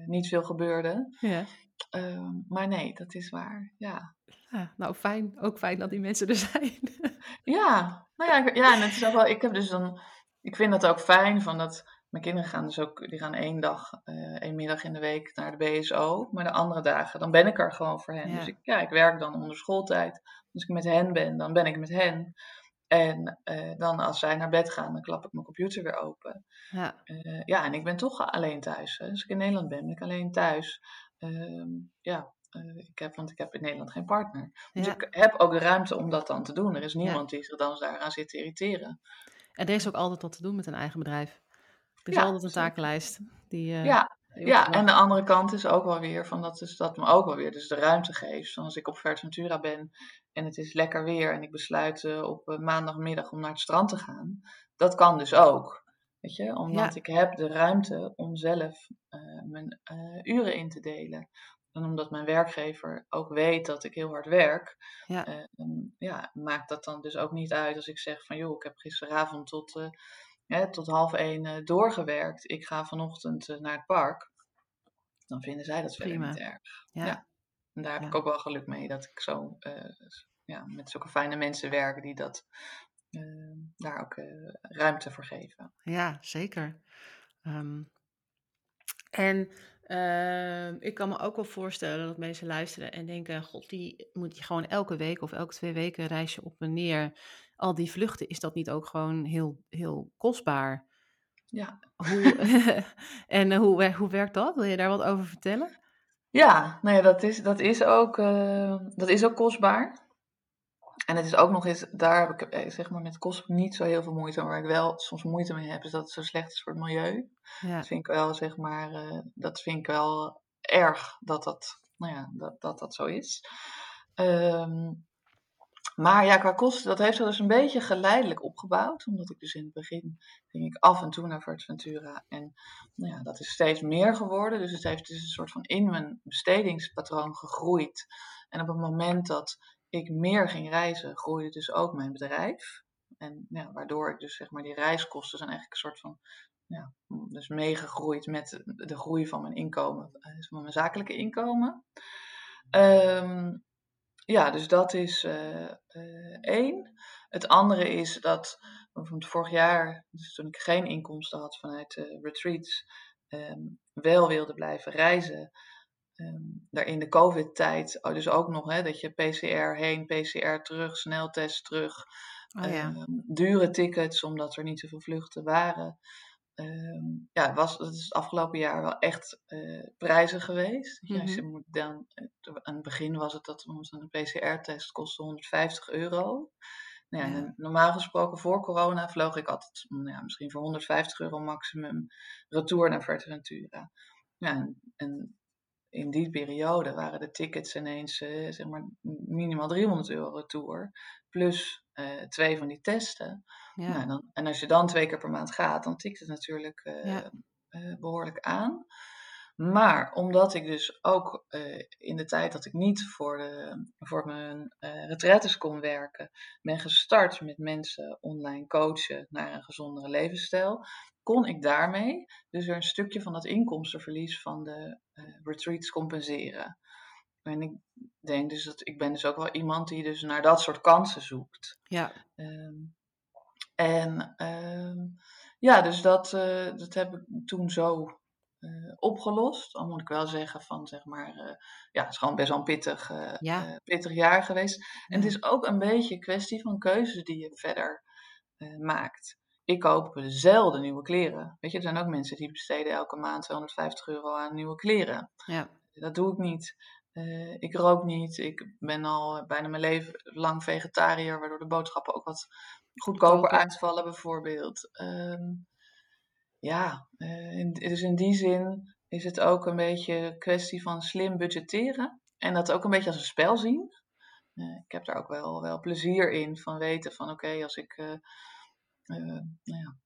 niet veel gebeurde. Ja. Uh, maar nee, dat is waar, ja. ja. Nou, fijn. Ook fijn dat die mensen er zijn. ja, nou ja, ja, en het is ook wel, ik heb dus dan, ik vind dat ook fijn, van dat mijn kinderen gaan dus ook, die gaan één dag, uh, één middag in de week naar de BSO, maar de andere dagen, dan ben ik er gewoon voor hen. Ja. Dus ik, ja, ik werk dan onder schooltijd. Als ik met hen ben, dan ben ik met hen. En uh, dan als zij naar bed gaan, dan klap ik mijn computer weer open. Ja, uh, ja en ik ben toch alleen thuis. Hè. Als ik in Nederland ben, ben ik alleen thuis. Uh, ja, ik heb, want ik heb in Nederland geen partner. Dus Ja. ik heb ook de ruimte om dat dan te doen. Er is niemand die zich dan daaraan zit te irriteren. en er is ook altijd wat te doen met een eigen bedrijf. Er is Ja, altijd een takenlijst. Die, eh, Ja, Ja, en de andere kant is ook wel weer van dat, is dat me ook wel weer dus de ruimte geeft. Zoals ik op Ventura ben en het is lekker weer en ik besluit uh, op uh, maandagmiddag om naar het strand te gaan. Dat kan dus ook. Weet je, omdat Ja. ik heb de ruimte om zelf mijn uren in te delen. En omdat mijn werkgever ook weet dat ik heel hard werk, Ja. ja, maakt dat dan dus ook niet uit als ik zeg van joh, ik heb gisteravond tot hè, tot half één uh, doorgewerkt. Ik ga vanochtend uh, naar het park. Dan vinden zij dat verder Prima. niet erg. Ja. Ja. En daar heb Ja. ik ook wel geluk mee dat ik zo uh, ja, met zulke fijne mensen werk die dat, daar ook ruimte voor geven. Ja, zeker. Um, en uh, ik kan me ook wel voorstellen dat mensen luisteren en denken: God, die moet je gewoon elke week of elke twee weken reis je op en neer. Al die vluchten, is dat niet ook gewoon heel, heel kostbaar? Ja. Hoe, en uh, hoe, hoe werkt dat? Wil je daar wat over vertellen? Ja, nou ja, dat is, dat is, ook, uh, dat is ook kostbaar. En het is ook nog eens, daar heb ik zeg maar met kost niet zo heel veel moeite. Maar waar ik wel soms moeite mee heb, is dat het zo slecht is voor het milieu. Ja. Dat vind ik wel, zeg maar, uh, dat vind ik wel erg dat dat, nou ja, dat, dat, dat zo is. Um, maar ja, qua kosten, dat heeft zich dus een beetje geleidelijk opgebouwd. Omdat ik dus in het begin ging ik af en toe naar Ventura. En nou ja, dat is steeds meer geworden. Dus het heeft dus een soort van in mijn bestedingspatroon gegroeid. En op het moment dat ik meer ging reizen, groeide dus ook mijn bedrijf. En ja, waardoor ik dus zeg maar die reiskosten zijn eigenlijk een soort van ja, dus meegegroeid met de groei van mijn inkomen, dus van mijn zakelijke inkomen. Um, ja, dus dat is uh, uh, één. Het andere is dat bijvoorbeeld vorig jaar, dus toen ik geen inkomsten had vanuit uh, retreats, um, wel wilde blijven reizen. Um, daar in de COVID-tijd, oh, dus ook nog hè, dat je PCR heen, PCR terug, sneltest terug. Oh, ja. um, dure tickets, omdat er niet zoveel vluchten waren. Um, ja, was, dat is het afgelopen jaar wel echt uh, prijzig geweest. Mm-hmm. ja, je moet dan, aan het begin was het dat een PCR-test kostte 150 euro. Nou ja, ja. Normaal gesproken voor corona vloog ik altijd nou ja, misschien voor 150 euro maximum retour naar Fuerteventura. En, en in die periode waren de tickets ineens uh, zeg maar minimaal 300 euro retour. Plus uh, twee van die testen. Ja. Nou, dan, en als je dan twee keer per maand gaat, dan tikt het natuurlijk uh, Ja. uh, behoorlijk aan. Maar omdat ik dus ook uh, in de tijd dat ik niet voor, de, voor mijn uh, retretes kon werken, ben gestart met mensen online coachen naar een gezondere levensstijl, kon ik daarmee dus weer een stukje van dat inkomstenverlies van de uh, retreats compenseren. En ik denk dus dat ik ben dus ook wel iemand die dus naar dat soort kansen zoekt. Ja. Um, en um, ja, dus dat, uh, dat heb ik toen zo uh, opgelost. Al moet ik wel zeggen van zeg maar, uh, ja, het is gewoon best wel een pittig, ja. pittig jaar geweest. En het is ook een beetje een kwestie van keuzes die je verder maakt. Ik koop zelden nieuwe kleren. Weet je, er zijn ook mensen die besteden elke maand 250 euro aan nieuwe kleren. Ja. Dat doe ik niet. Uh, ik rook niet. Ik ben al bijna mijn leven lang vegetariër, waardoor de boodschappen ook wat goedkoper uitvallen, bijvoorbeeld. Um, ja, uh, in, dus in die zin is het ook een beetje een kwestie van slim budgetteren. En dat ook een beetje als een spel zien. ik heb daar ook wel, wel plezier in van weten van oké, als ik nou ja,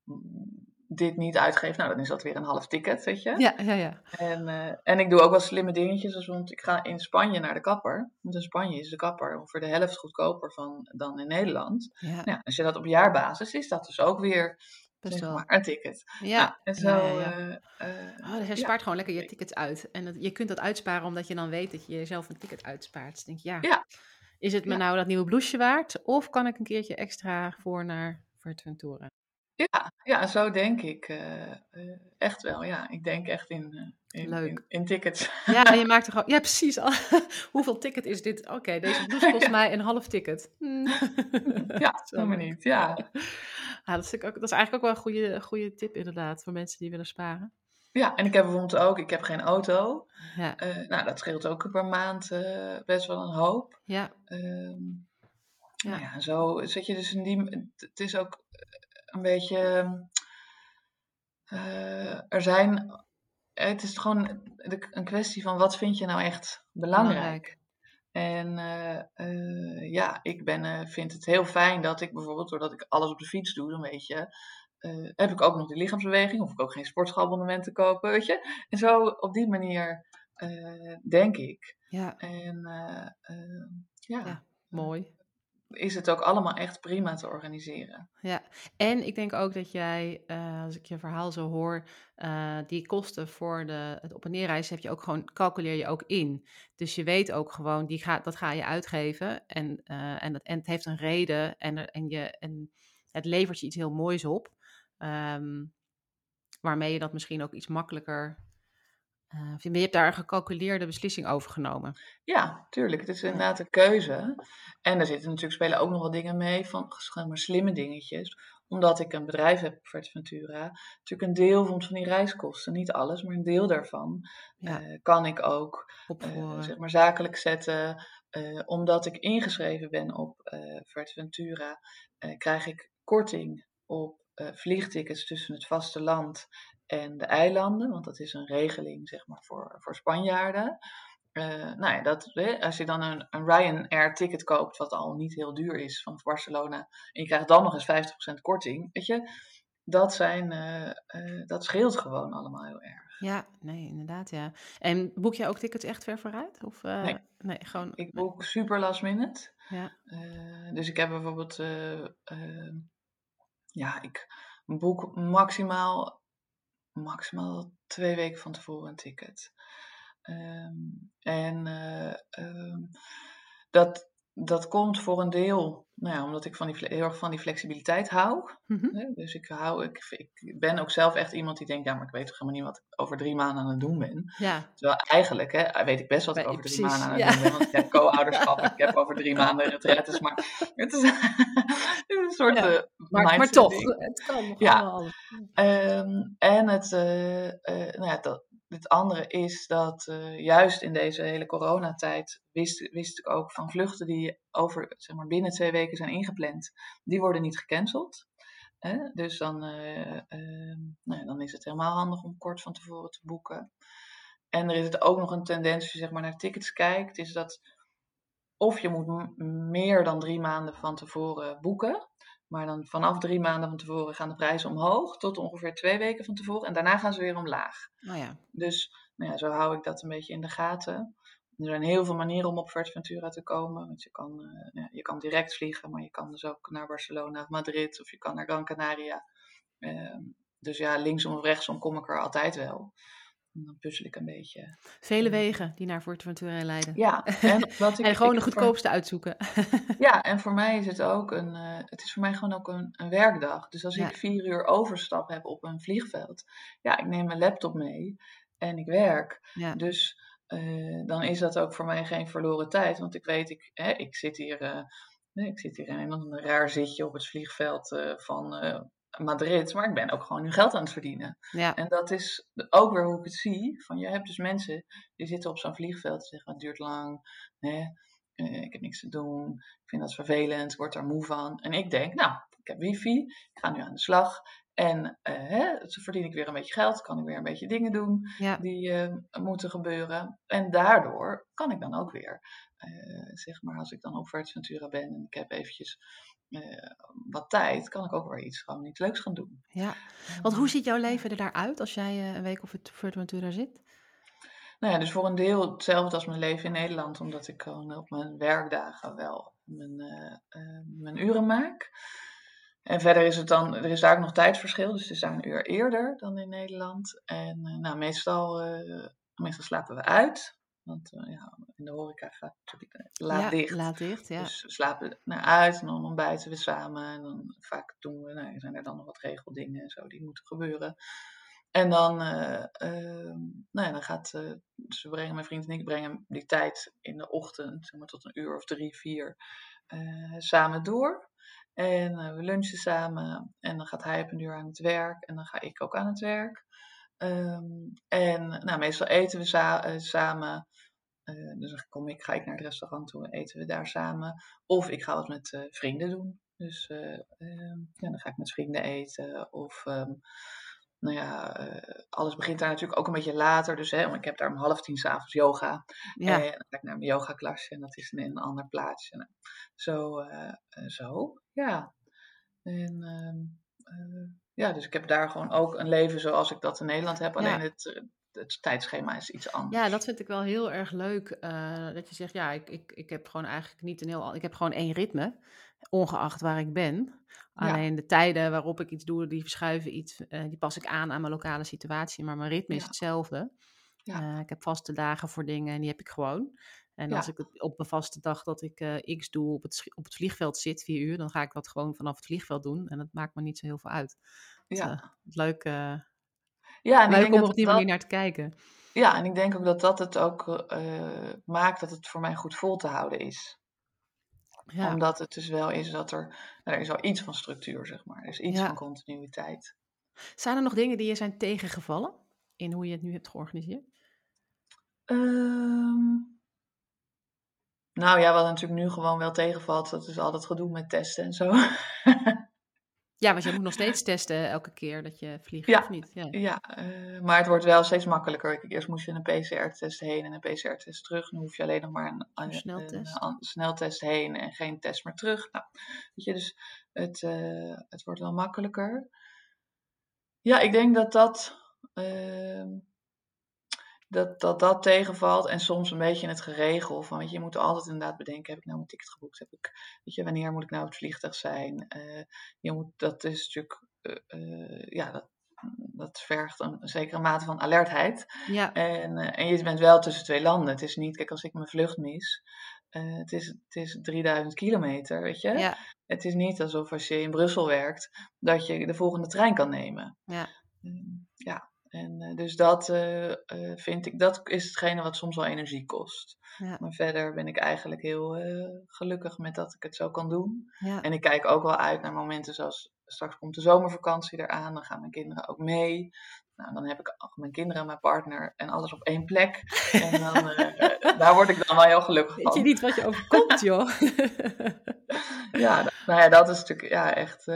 dit niet uitgeef, nou dan is dat weer een half ticket, weet je. Ja, ja, ja. En, uh, en ik doe ook wel slimme dingetjes, dus, want ik ga in Spanje naar de kapper. Want in Spanje is de kapper ongeveer de helft goedkoper van, dan in Nederland. Ja. Nou, als je dat op jaarbasis is, dat dus ook weer Best zeg maar, een ticket. Ja. Nou, en zo, ja, ja, uh, uh, oh, dus je spaart gewoon lekker je tickets uit. En dat, je kunt dat uitsparen omdat je dan weet dat je jezelf een ticket uitspaart. Dus denk je, ja, ja. is het me nou dat nieuwe blouseje waard? Of kan ik een keertje extra voor naar Fuerteventura? Ja, ja, zo denk ik uh, uh, echt wel. Ja, ik denk echt in, uh, in, Leuk. In, in, tickets. Ja, je maakt er gewoon... Ja, precies. Hoeveel ticket is dit? Oké, deze blouse kost mij een half ticket. ja, helemaal niet. Ja. ja dat, is ook, dat is eigenlijk ook wel een goede, goede tip inderdaad voor mensen die willen sparen. Ja, en ik heb bijvoorbeeld ook, ik heb geen auto. Ja. nou, dat scheelt ook per maand best wel een hoop. Ja. Um, ja. Nou ja, zo zit je dus in die. Het is ook een beetje. Uh, er zijn. Het is gewoon een kwestie van wat vind je nou echt belangrijk. En uh, uh, ja, ik ben, vind het heel fijn dat ik bijvoorbeeld, doordat ik alles op de fiets doe, dan weet je, heb ik ook nog die lichaamsbeweging, hoef ik ook geen sportschoolabonnement te kopen, weet je. En zo op die manier denk ik. Ja. En ja. ja. Mooi is het ook allemaal echt prima te organiseren. Ja, en ik denk ook dat jij, uh, als ik je verhaal zo hoor, uh, die kosten voor de, het op- en neerreis heb je ook gewoon, calculeer je ook in. Dus je weet ook gewoon, die gaat, dat ga je uitgeven en, uh, en, dat, en het heeft een reden en, en, je, en het levert je iets heel moois op. Um, waarmee je dat misschien ook iets makkelijker uh, je hebt daar een gecalculeerde beslissing over genomen. Ja, tuurlijk. Het is inderdaad een keuze. En er zitten natuurlijk spelen ook nog wel dingen mee van maar slimme dingetjes. Omdat ik een bedrijf heb, Ventura, natuurlijk een deel van, van die reiskosten, niet alles, maar een deel daarvan, ja. uh, kan ik ook uh, zeg maar zakelijk zetten. omdat ik ingeschreven ben op Ventura, krijg ik korting op vliegtickets tussen het vasteland en de eilanden, want dat is een regeling zeg maar, voor, voor Spanjaarden. Uh, nou ja, dat, als je dan een, een Ryanair ticket koopt, wat al niet heel duur is van Barcelona, en je krijgt dan nog eens 50% korting, weet je, dat, zijn, uh, uh, dat scheelt gewoon allemaal heel erg. Ja, nee, inderdaad, ja. En boek jij ook tickets echt ver vooruit? Of, nee. nee, gewoon... Ik boek super last minute. Ja. dus ik heb bijvoorbeeld, ja, ik boek maximaal maximaal twee weken van tevoren een ticket. Um, en uh, um, dat, dat komt voor een deel, nou ja, omdat ik van die, heel erg van die flexibiliteit hou. Mm-hmm. Dus ik, hou, ik, ik ben ook zelf echt iemand die denkt, ja, maar ik weet toch helemaal niet wat ik over drie maanden aan het doen ben. Ja. Terwijl eigenlijk hè, weet ik best wat ik over drie maanden aan het doen ben. Want ik heb co-ouderschap, ik heb over drie maanden retretes. Maar het is, een soort ja. Uh, maar, maar toch, het kan nog ja. Um, en het, uh, uh, nou ja, dat, het andere is dat uh, juist in deze hele coronatijd wist, wist ik ook van vluchten die over, zeg maar, binnen twee weken zijn ingepland, die worden niet gecanceld. Hè? Dus dan, uh, uh, nou, dan is het helemaal handig om kort van tevoren te boeken. En er is het ook nog een tendens, als je zeg maar, naar tickets kijkt, is dat of je moet meer dan drie maanden van tevoren boeken. Maar dan vanaf drie maanden van tevoren gaan de prijzen omhoog tot ongeveer twee weken van tevoren. En daarna gaan ze weer omlaag. Oh ja. Dus nou ja, zo hou ik dat een beetje in de gaten. Er zijn heel veel manieren om op Ventura te komen. Want je kan, uh, ja, je kan direct vliegen, maar je kan dus ook naar Barcelona of Madrid of je kan naar Gran Canaria. Uh, dus ja, linksom of rechtsom kom ik er altijd wel. En dan puzzel ik een beetje. Vele eh, wegen die naar Ventura leiden. Ja, en, wat ik, en gewoon de goedkoopste uitzoeken. ja, en voor mij is het ook een, uh, het is voor mij gewoon ook een, een werkdag. Dus als ik vier uur overstap heb op een vliegveld, ja, ik neem mijn laptop mee en ik werk. Ja. Dus uh, dan is dat ook voor mij geen verloren tijd. Want ik weet, ik, hè, ik zit hier. Uh, ik zit hier in een raar zitje op het vliegveld van Madrid, maar ik ben ook gewoon nu geld aan het verdienen. Ja. En dat is ook weer hoe ik het zie. Van je hebt dus mensen die zitten op zo'n vliegveld en zeggen: het duurt lang, hè, ik heb niks te doen, ik vind dat vervelend, ik word daar moe van. En ik denk: nou, ik heb wifi, ik ga nu aan de slag En uh, hè, verdien ik weer een beetje geld, kan ik weer een beetje dingen doen Ja. die uh, moeten gebeuren. En daardoor kan ik dan ook weer, uh, zeg maar, als ik dan op Ventura ben en ik heb eventjes wat tijd, kan ik ook weer iets gewoon iets leuks gaan doen. Ja, want hoe ziet jouw leven er daaruit als jij een week op Ventura zit? Nou ja, dus voor een deel hetzelfde als mijn leven in Nederland, omdat ik gewoon op mijn werkdagen wel mijn, mijn uren maak. En verder is het dan, er is daar ook nog tijdverschil, dus het is daar een uur eerder dan in Nederland. En nou, meestal, meestal slapen we uit, want uh, ja, in de horeca gaat natuurlijk laat ja, dicht. laat dicht, ja. Dus we slapen nou, uit en dan ontbijten we samen. En dan vaak doen we, nou, zijn er dan nog wat regeldingen en zo die moeten gebeuren. En dan, nou ja, dan gaat, dus we brengen, mijn vriend en ik brengen die tijd in de ochtend, zeg maar tot een uur of drie, vier, samen door. En uh, we lunchen samen en dan gaat hij op een uur aan het werk en dan ga ik ook aan het werk. Um, en nou, meestal eten we uh, samen. Dus dan kom ik, ga ik naar het restaurant toe en eten we daar samen. Of ik ga wat met vrienden doen. Dus ehm, ja, dan ga ik met vrienden eten. Of um, nou ja, alles begint daar natuurlijk ook een beetje later. Dus hè, ik heb daar om half tien s'avonds yoga. Ja. En dan ga ik naar mijn yogaklasje en dat is in een ander plaatsje. Nou, zo, zo, ja. En uh, ja, dus ik heb daar gewoon ook een leven zoals ik dat in Nederland heb. Alleen Ja. het, het tijdschema is iets anders. Ja, dat vind ik wel heel erg leuk. eh, dat je zegt, ja, ik, ik, ik heb gewoon eigenlijk niet een heel... Ik heb gewoon één ritme, ongeacht waar ik ben. Alleen de tijden waarop ik iets doe, die verschuiven iets. eh, die pas ik aan aan mijn lokale situatie. Maar mijn ritme is hetzelfde. Ja. Eh, ik heb vaste dagen voor dingen en die heb ik gewoon. En Ja. als ik op mijn vaste dag dat ik eh, X doe op het, op het vliegveld zit, vier uur, dan ga ik dat gewoon vanaf het vliegveld doen. En dat maakt me niet zo heel veel uit. Ja. eh, het leuk, eh, Ja, en ik denk om op die dat- manier naar te kijken. Ja, en ik denk ook dat dat het ook eh, maakt dat het voor mij goed vol te houden is. Ja. Omdat het dus wel is dat er, er is wel iets van structuur, zeg maar. Er is iets Ja. van continuïteit. Zijn er nog dingen die je zijn tegengevallen in hoe je het nu hebt georganiseerd? Ehm, nou ja, wat natuurlijk nu gewoon wel tegenvalt, dat is al dat gedoe met testen en zo. Ja, want je moet nog steeds testen elke keer dat je vliegt, Ja. of niet? Ja. Ja, eh, maar het wordt wel steeds makkelijker. Kijk, Eerst moest je een PCR-test heen en een PCR-test terug. Nu hoef je alleen nog maar een, Een sneltest. een sneltest heen en geen test meer terug. Nou, weet je, dus het, eh, het wordt wel makkelijker. Ja, ik denk dat dat, ehm, dat, dat dat tegenvalt. En soms een beetje in het geregel. Van, weet je, je moet altijd inderdaad bedenken, heb ik nou mijn ticket geboekt? Heb ik, weet je, wanneer moet ik nou op het vliegtuig zijn? Eh, je moet, dat is natuurlijk, eh, eh, ja, dat, dat vergt een zekere mate van alertheid. Ja. En, en je bent wel tussen twee landen. Het is niet, kijk, als ik mijn vlucht mis, het, is, het is 3000 kilometer, weet je. Ja. Het is niet alsof als je in Brussel werkt, dat je de volgende trein kan nemen. Ja. Ehm, ja, en eh, dus dat eh, eh, vind ik, dat is hetgene wat soms wel energie kost. Ja. Maar verder ben ik eigenlijk heel gelukkig met dat ik het zo kan doen. Ja. En ik kijk ook wel uit naar momenten zoals straks komt de zomervakantie eraan. Dan gaan mijn kinderen ook mee. Nou, dan heb ik mijn kinderen, mijn partner en alles op één plek. En dan, daar word ik dan wel heel gelukkig Weet je van. niet wat je overkomt, joh? Ja, nou ja, dat is natuurlijk ja, echt,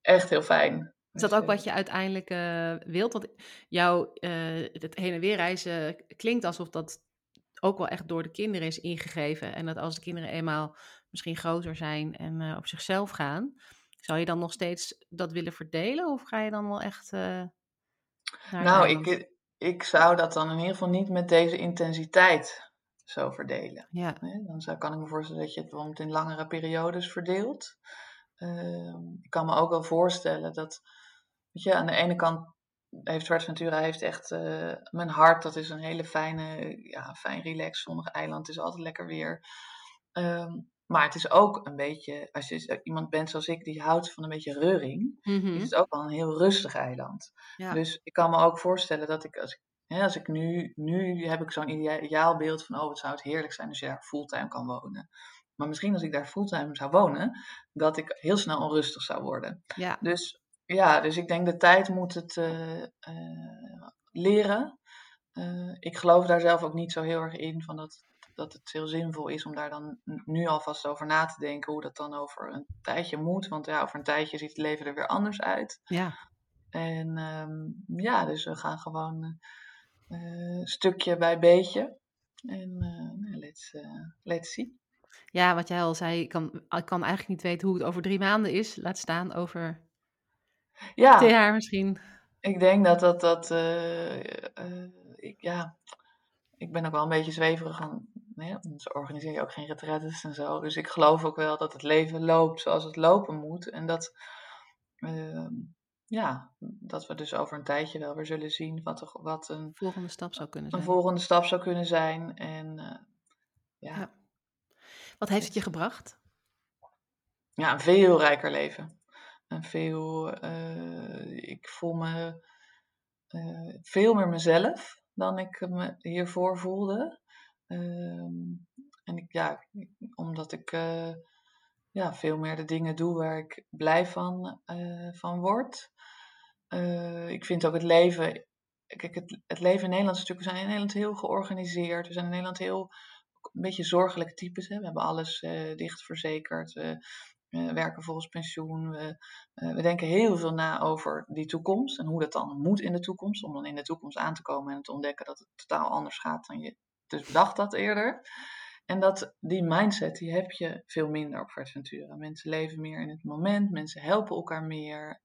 echt heel fijn. Is dat ook wat je uiteindelijk eh, wilt? Want jouw eh, het heen en weer reizen klinkt alsof dat ook wel echt door de kinderen is ingegeven. En dat als de kinderen eenmaal misschien groter zijn en eh, op zichzelf gaan, zou je dan nog steeds dat willen verdelen? Of ga je dan wel echt Nou, ik, ik zou dat dan in ieder geval niet met deze intensiteit zo verdelen. Ja? Dan zou, kan ik me voorstellen dat je het bijvoorbeeld in langere periodes verdeelt. Ehm, ik kan me ook wel voorstellen dat, weet je, aan de ene kant heeft Ventura heeft echt eh, mijn hart. Dat is een hele fijne, ja, fijn relax, zonnig eiland. Het is altijd lekker weer. Ehm, maar het is ook een beetje, als je iemand bent zoals ik die houdt van een beetje reuring, Mhm. is het ook wel een heel rustig eiland. ja. Dus ik kan me ook voorstellen dat ik, als ik, hè, als ik nu, nu heb ik zo'n idea- ideaal beeld van, oh, het zou het heerlijk zijn als je daar fulltime kan wonen. Maar misschien als ik daar fulltime zou wonen, dat ik heel snel onrustig zou worden. ja. Dus ja, dus ik denk de tijd moet het eh, eh, leren. Eh, ik geloof daar zelf ook niet zo heel erg in van dat dat het heel zinvol is om daar dan nu alvast over na te denken hoe dat dan over een tijdje moet. Want ja, over een tijdje ziet het leven er weer anders uit. Ja. En ehm, ja, dus we gaan gewoon stukje bij beetje. En let's, let's see. Ja, wat jij al zei, ik kan, ik kan eigenlijk niet weten hoe het over drie maanden is. Laat staan over ja, jaar misschien. Ik denk dat dat, dat ik, ja, ik ben ook wel een beetje zweverig aan, nee, ze organiseer je ook geen retretes en zo. Dus ik geloof ook wel dat het leven loopt zoals het lopen moet. En dat, uh, ja, dat we dus over een tijdje wel weer zullen zien wat, wat een volgende stap zou kunnen zijn. Een volgende stap zou kunnen zijn. En uh, ja. ja. Wat heeft het je gebracht? Ja, een veel rijker leven. Een veel, uh, ik voel me uh, veel meer mezelf dan ik me hiervoor voelde. Um, en ik, ja, omdat ik uh, ja, veel meer de dingen doe waar ik blij van, van word. Ik vind ook het leven. Kijk, het, het leven in Nederland is natuurlijk. We zijn in Nederland heel georganiseerd. We zijn in Nederland heel. Een beetje zorgelijke types. We hebben alles dicht verzekerd. Werken volgens pensioen. We, we denken heel veel na over die toekomst en hoe dat dan moet in de toekomst. Om dan in de toekomst aan te komen en te ontdekken dat het totaal anders gaat dan je dus bedacht dat eerder. En dat, die mindset die heb je veel minder op Ventura. Mensen leven meer in het moment, mensen helpen elkaar meer.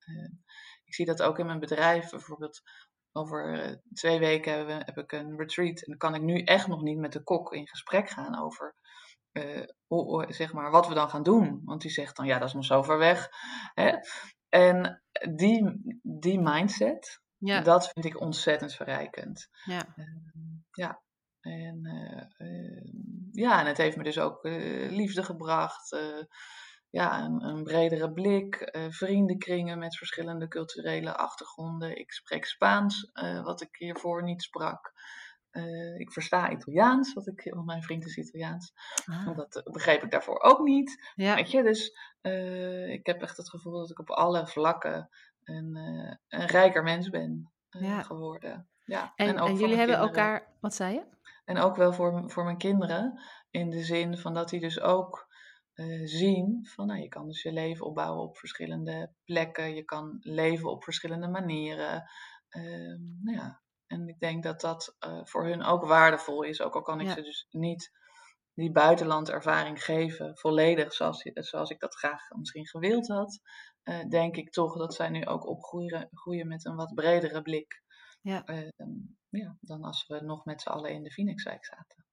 ik zie dat ook in mijn bedrijf. Bijvoorbeeld over twee weken we, heb ik een retreat. En dan kan ik nu echt nog niet met de kok in gesprek gaan over uh, hoe, zeg maar, wat we dan gaan doen. Want die zegt dan, ja, dat is nog zo ver weg. Hè? En die, die mindset, ja. dat vind ik ontzettend verrijkend. Ja. Uh, ja. En, uh, ja, en het heeft me dus ook liefde gebracht. ja, een, een, bredere blik. vriendenkringen met verschillende culturele achtergronden. Ik spreek Spaans, wat ik hiervoor niet sprak. Uh, ik versta Italiaans, wat ik, want mijn vriend is Italiaans. Ah. Dat eh, begreep ik daarvoor ook niet. Ja. Weet je, dus uh, ik heb echt het gevoel dat ik op alle vlakken een, uh, een rijker mens ben ja. geworden. Ja. En, en, en jullie hebben elkaar, wat zei je? En ook wel voor, voor mijn kinderen, in de zin van dat die dus ook zien van, nou, je kan dus je leven opbouwen op verschillende plekken, je kan leven op verschillende manieren. Ehm, nou ja, en ik denk dat dat uh, voor hun ook waardevol is. Ook al kan ik ze dus niet die buitenlandervaring geven, volledig zoals, zoals ik dat graag misschien gewild had. Uh, denk ik toch dat zij nu ook opgroeien groeien met een wat bredere blik. Ja. Uh, ja, dan als we nog met z'n allen in de Phoenixwijk zaten.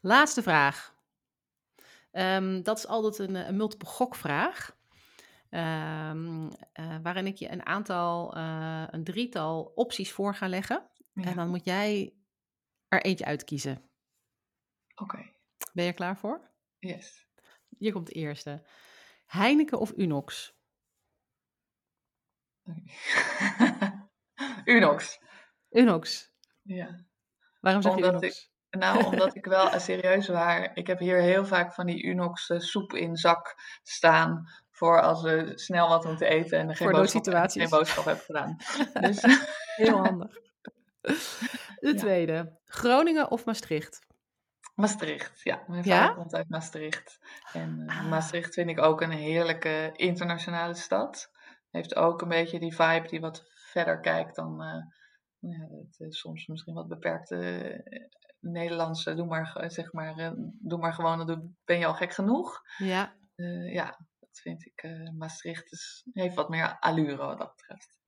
Laatste vraag. Um, dat is altijd een, een multiple gokvraag. Um, uh, waarin ik je een aantal, uh, een drietal opties voor ga leggen. Ja. En dan moet jij er eentje uitkiezen. Oké. Okay. Ben je er klaar voor? Yes. Hier komt de eerste. Heineken of Unox? Unox. Unox. Ja. Waarom zeg je Unox? Ik, nou, omdat ik wel serieus waar. Ik heb hier heel vaak van die Unox soep in zak staan voor als we snel wat moeten eten en geen, boodschap, geen boodschap hebben gedaan. Dus. Heel handig. De tweede, Groningen of Maastricht? Maastricht, ja. Mijn vader komt uit Maastricht. En uh, Maastricht vind ik ook een heerlijke internationale stad. Heeft ook een beetje die vibe die wat verder kijkt dan uh, ja, het, soms misschien wat beperkte Nederlandse. Doe maar, zeg maar, doe maar gewoon, dan ben je al gek genoeg. Ja. ja, vind ik. Uh, Maastricht is, heeft wat meer allure wat dat betreft.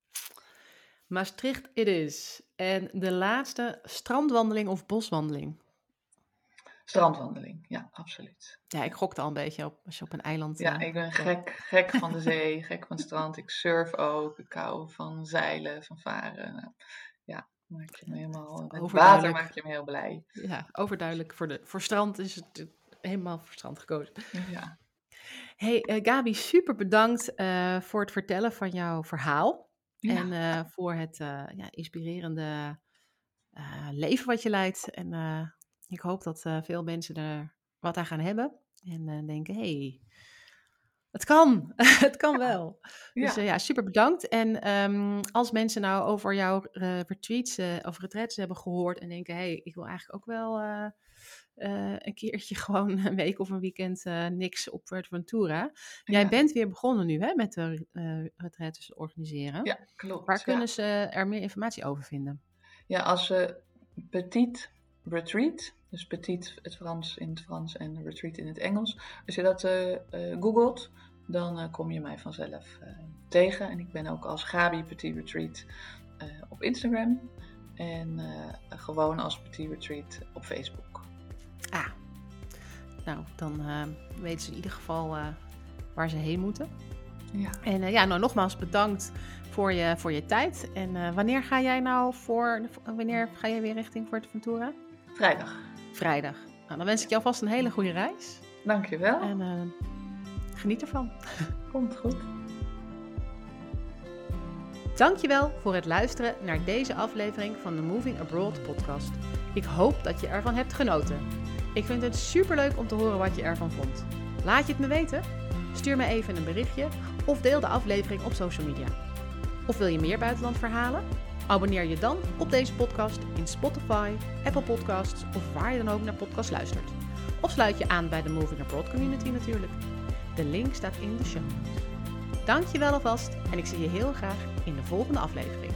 Maastricht it is. En de laatste, strandwandeling of boswandeling? Strandwandeling, ja, absoluut. Ja, ik gokte al een beetje op als je op een eiland... Ja, uh, ik ben gek, gek van de zee, gek van het strand. Ik surf ook, ik hou van zeilen, van varen. Nou, ja, maak je me helemaal... Met water maak je me heel blij. Ja, overduidelijk. Voor, de, voor strand is het helemaal voor strand gekozen. Ja. Hey uh, Gabi, super bedankt uh, voor het vertellen van jouw verhaal. Ja. En uh, voor het ja, inspirerende leven wat je leidt. En ik hoop dat veel mensen er wat aan gaan hebben. En denken, hey, Het kan, het kan wel. Dus Ja. eh, ja, super bedankt. En ehm, als mensen nou over jouw eh, retreats eh, of retreats hebben gehoord en denken, hé, hey, ik wil eigenlijk ook wel eh, eh, een keertje gewoon een week of een weekend eh, niks op Ventura. Jij Ja. bent weer begonnen nu hè, met de uh, retreats organiseren. Ja, klopt. Waar ja. kunnen ze er meer informatie over vinden? Ja, als ze petit retreat, dus petit het Frans in het Frans en retreat in het Engels, als je dat eh, eh, googelt, dan eh, kom je mij vanzelf eh, tegen. En ik ben ook als Gabi Petit Retreat eh, op Instagram en eh, gewoon als Petit Retreat op Facebook. Ah, nou, dan eh, weten ze in ieder geval eh, waar ze heen moeten. Ja. En eh, ja, nou nogmaals bedankt voor je, voor je tijd. En wanneer ga jij nou voor, wanneer ga jij weer richting Fuerteventura? Vrijdag. Vrijdag. Nou, dan wens ik jou vast een hele goede reis. Dankjewel. En geniet ervan. Komt goed. Dankjewel voor het luisteren naar deze aflevering van de Moving Abroad podcast. Ik hoop dat je ervan hebt genoten. Ik vind het superleuk om te horen wat je ervan vond. Laat je het me weten? Stuur me even een berichtje of deel de aflevering op social media. Of wil je meer buitenlandverhalen? Abonneer je dan op deze podcast in Spotify, Apple Podcasts of waar je dan ook naar podcast luistert. Of sluit je aan bij de Moving Abroad community natuurlijk. De link staat in de show notes. Dankjewel alvast en ik zie je heel graag in de volgende aflevering.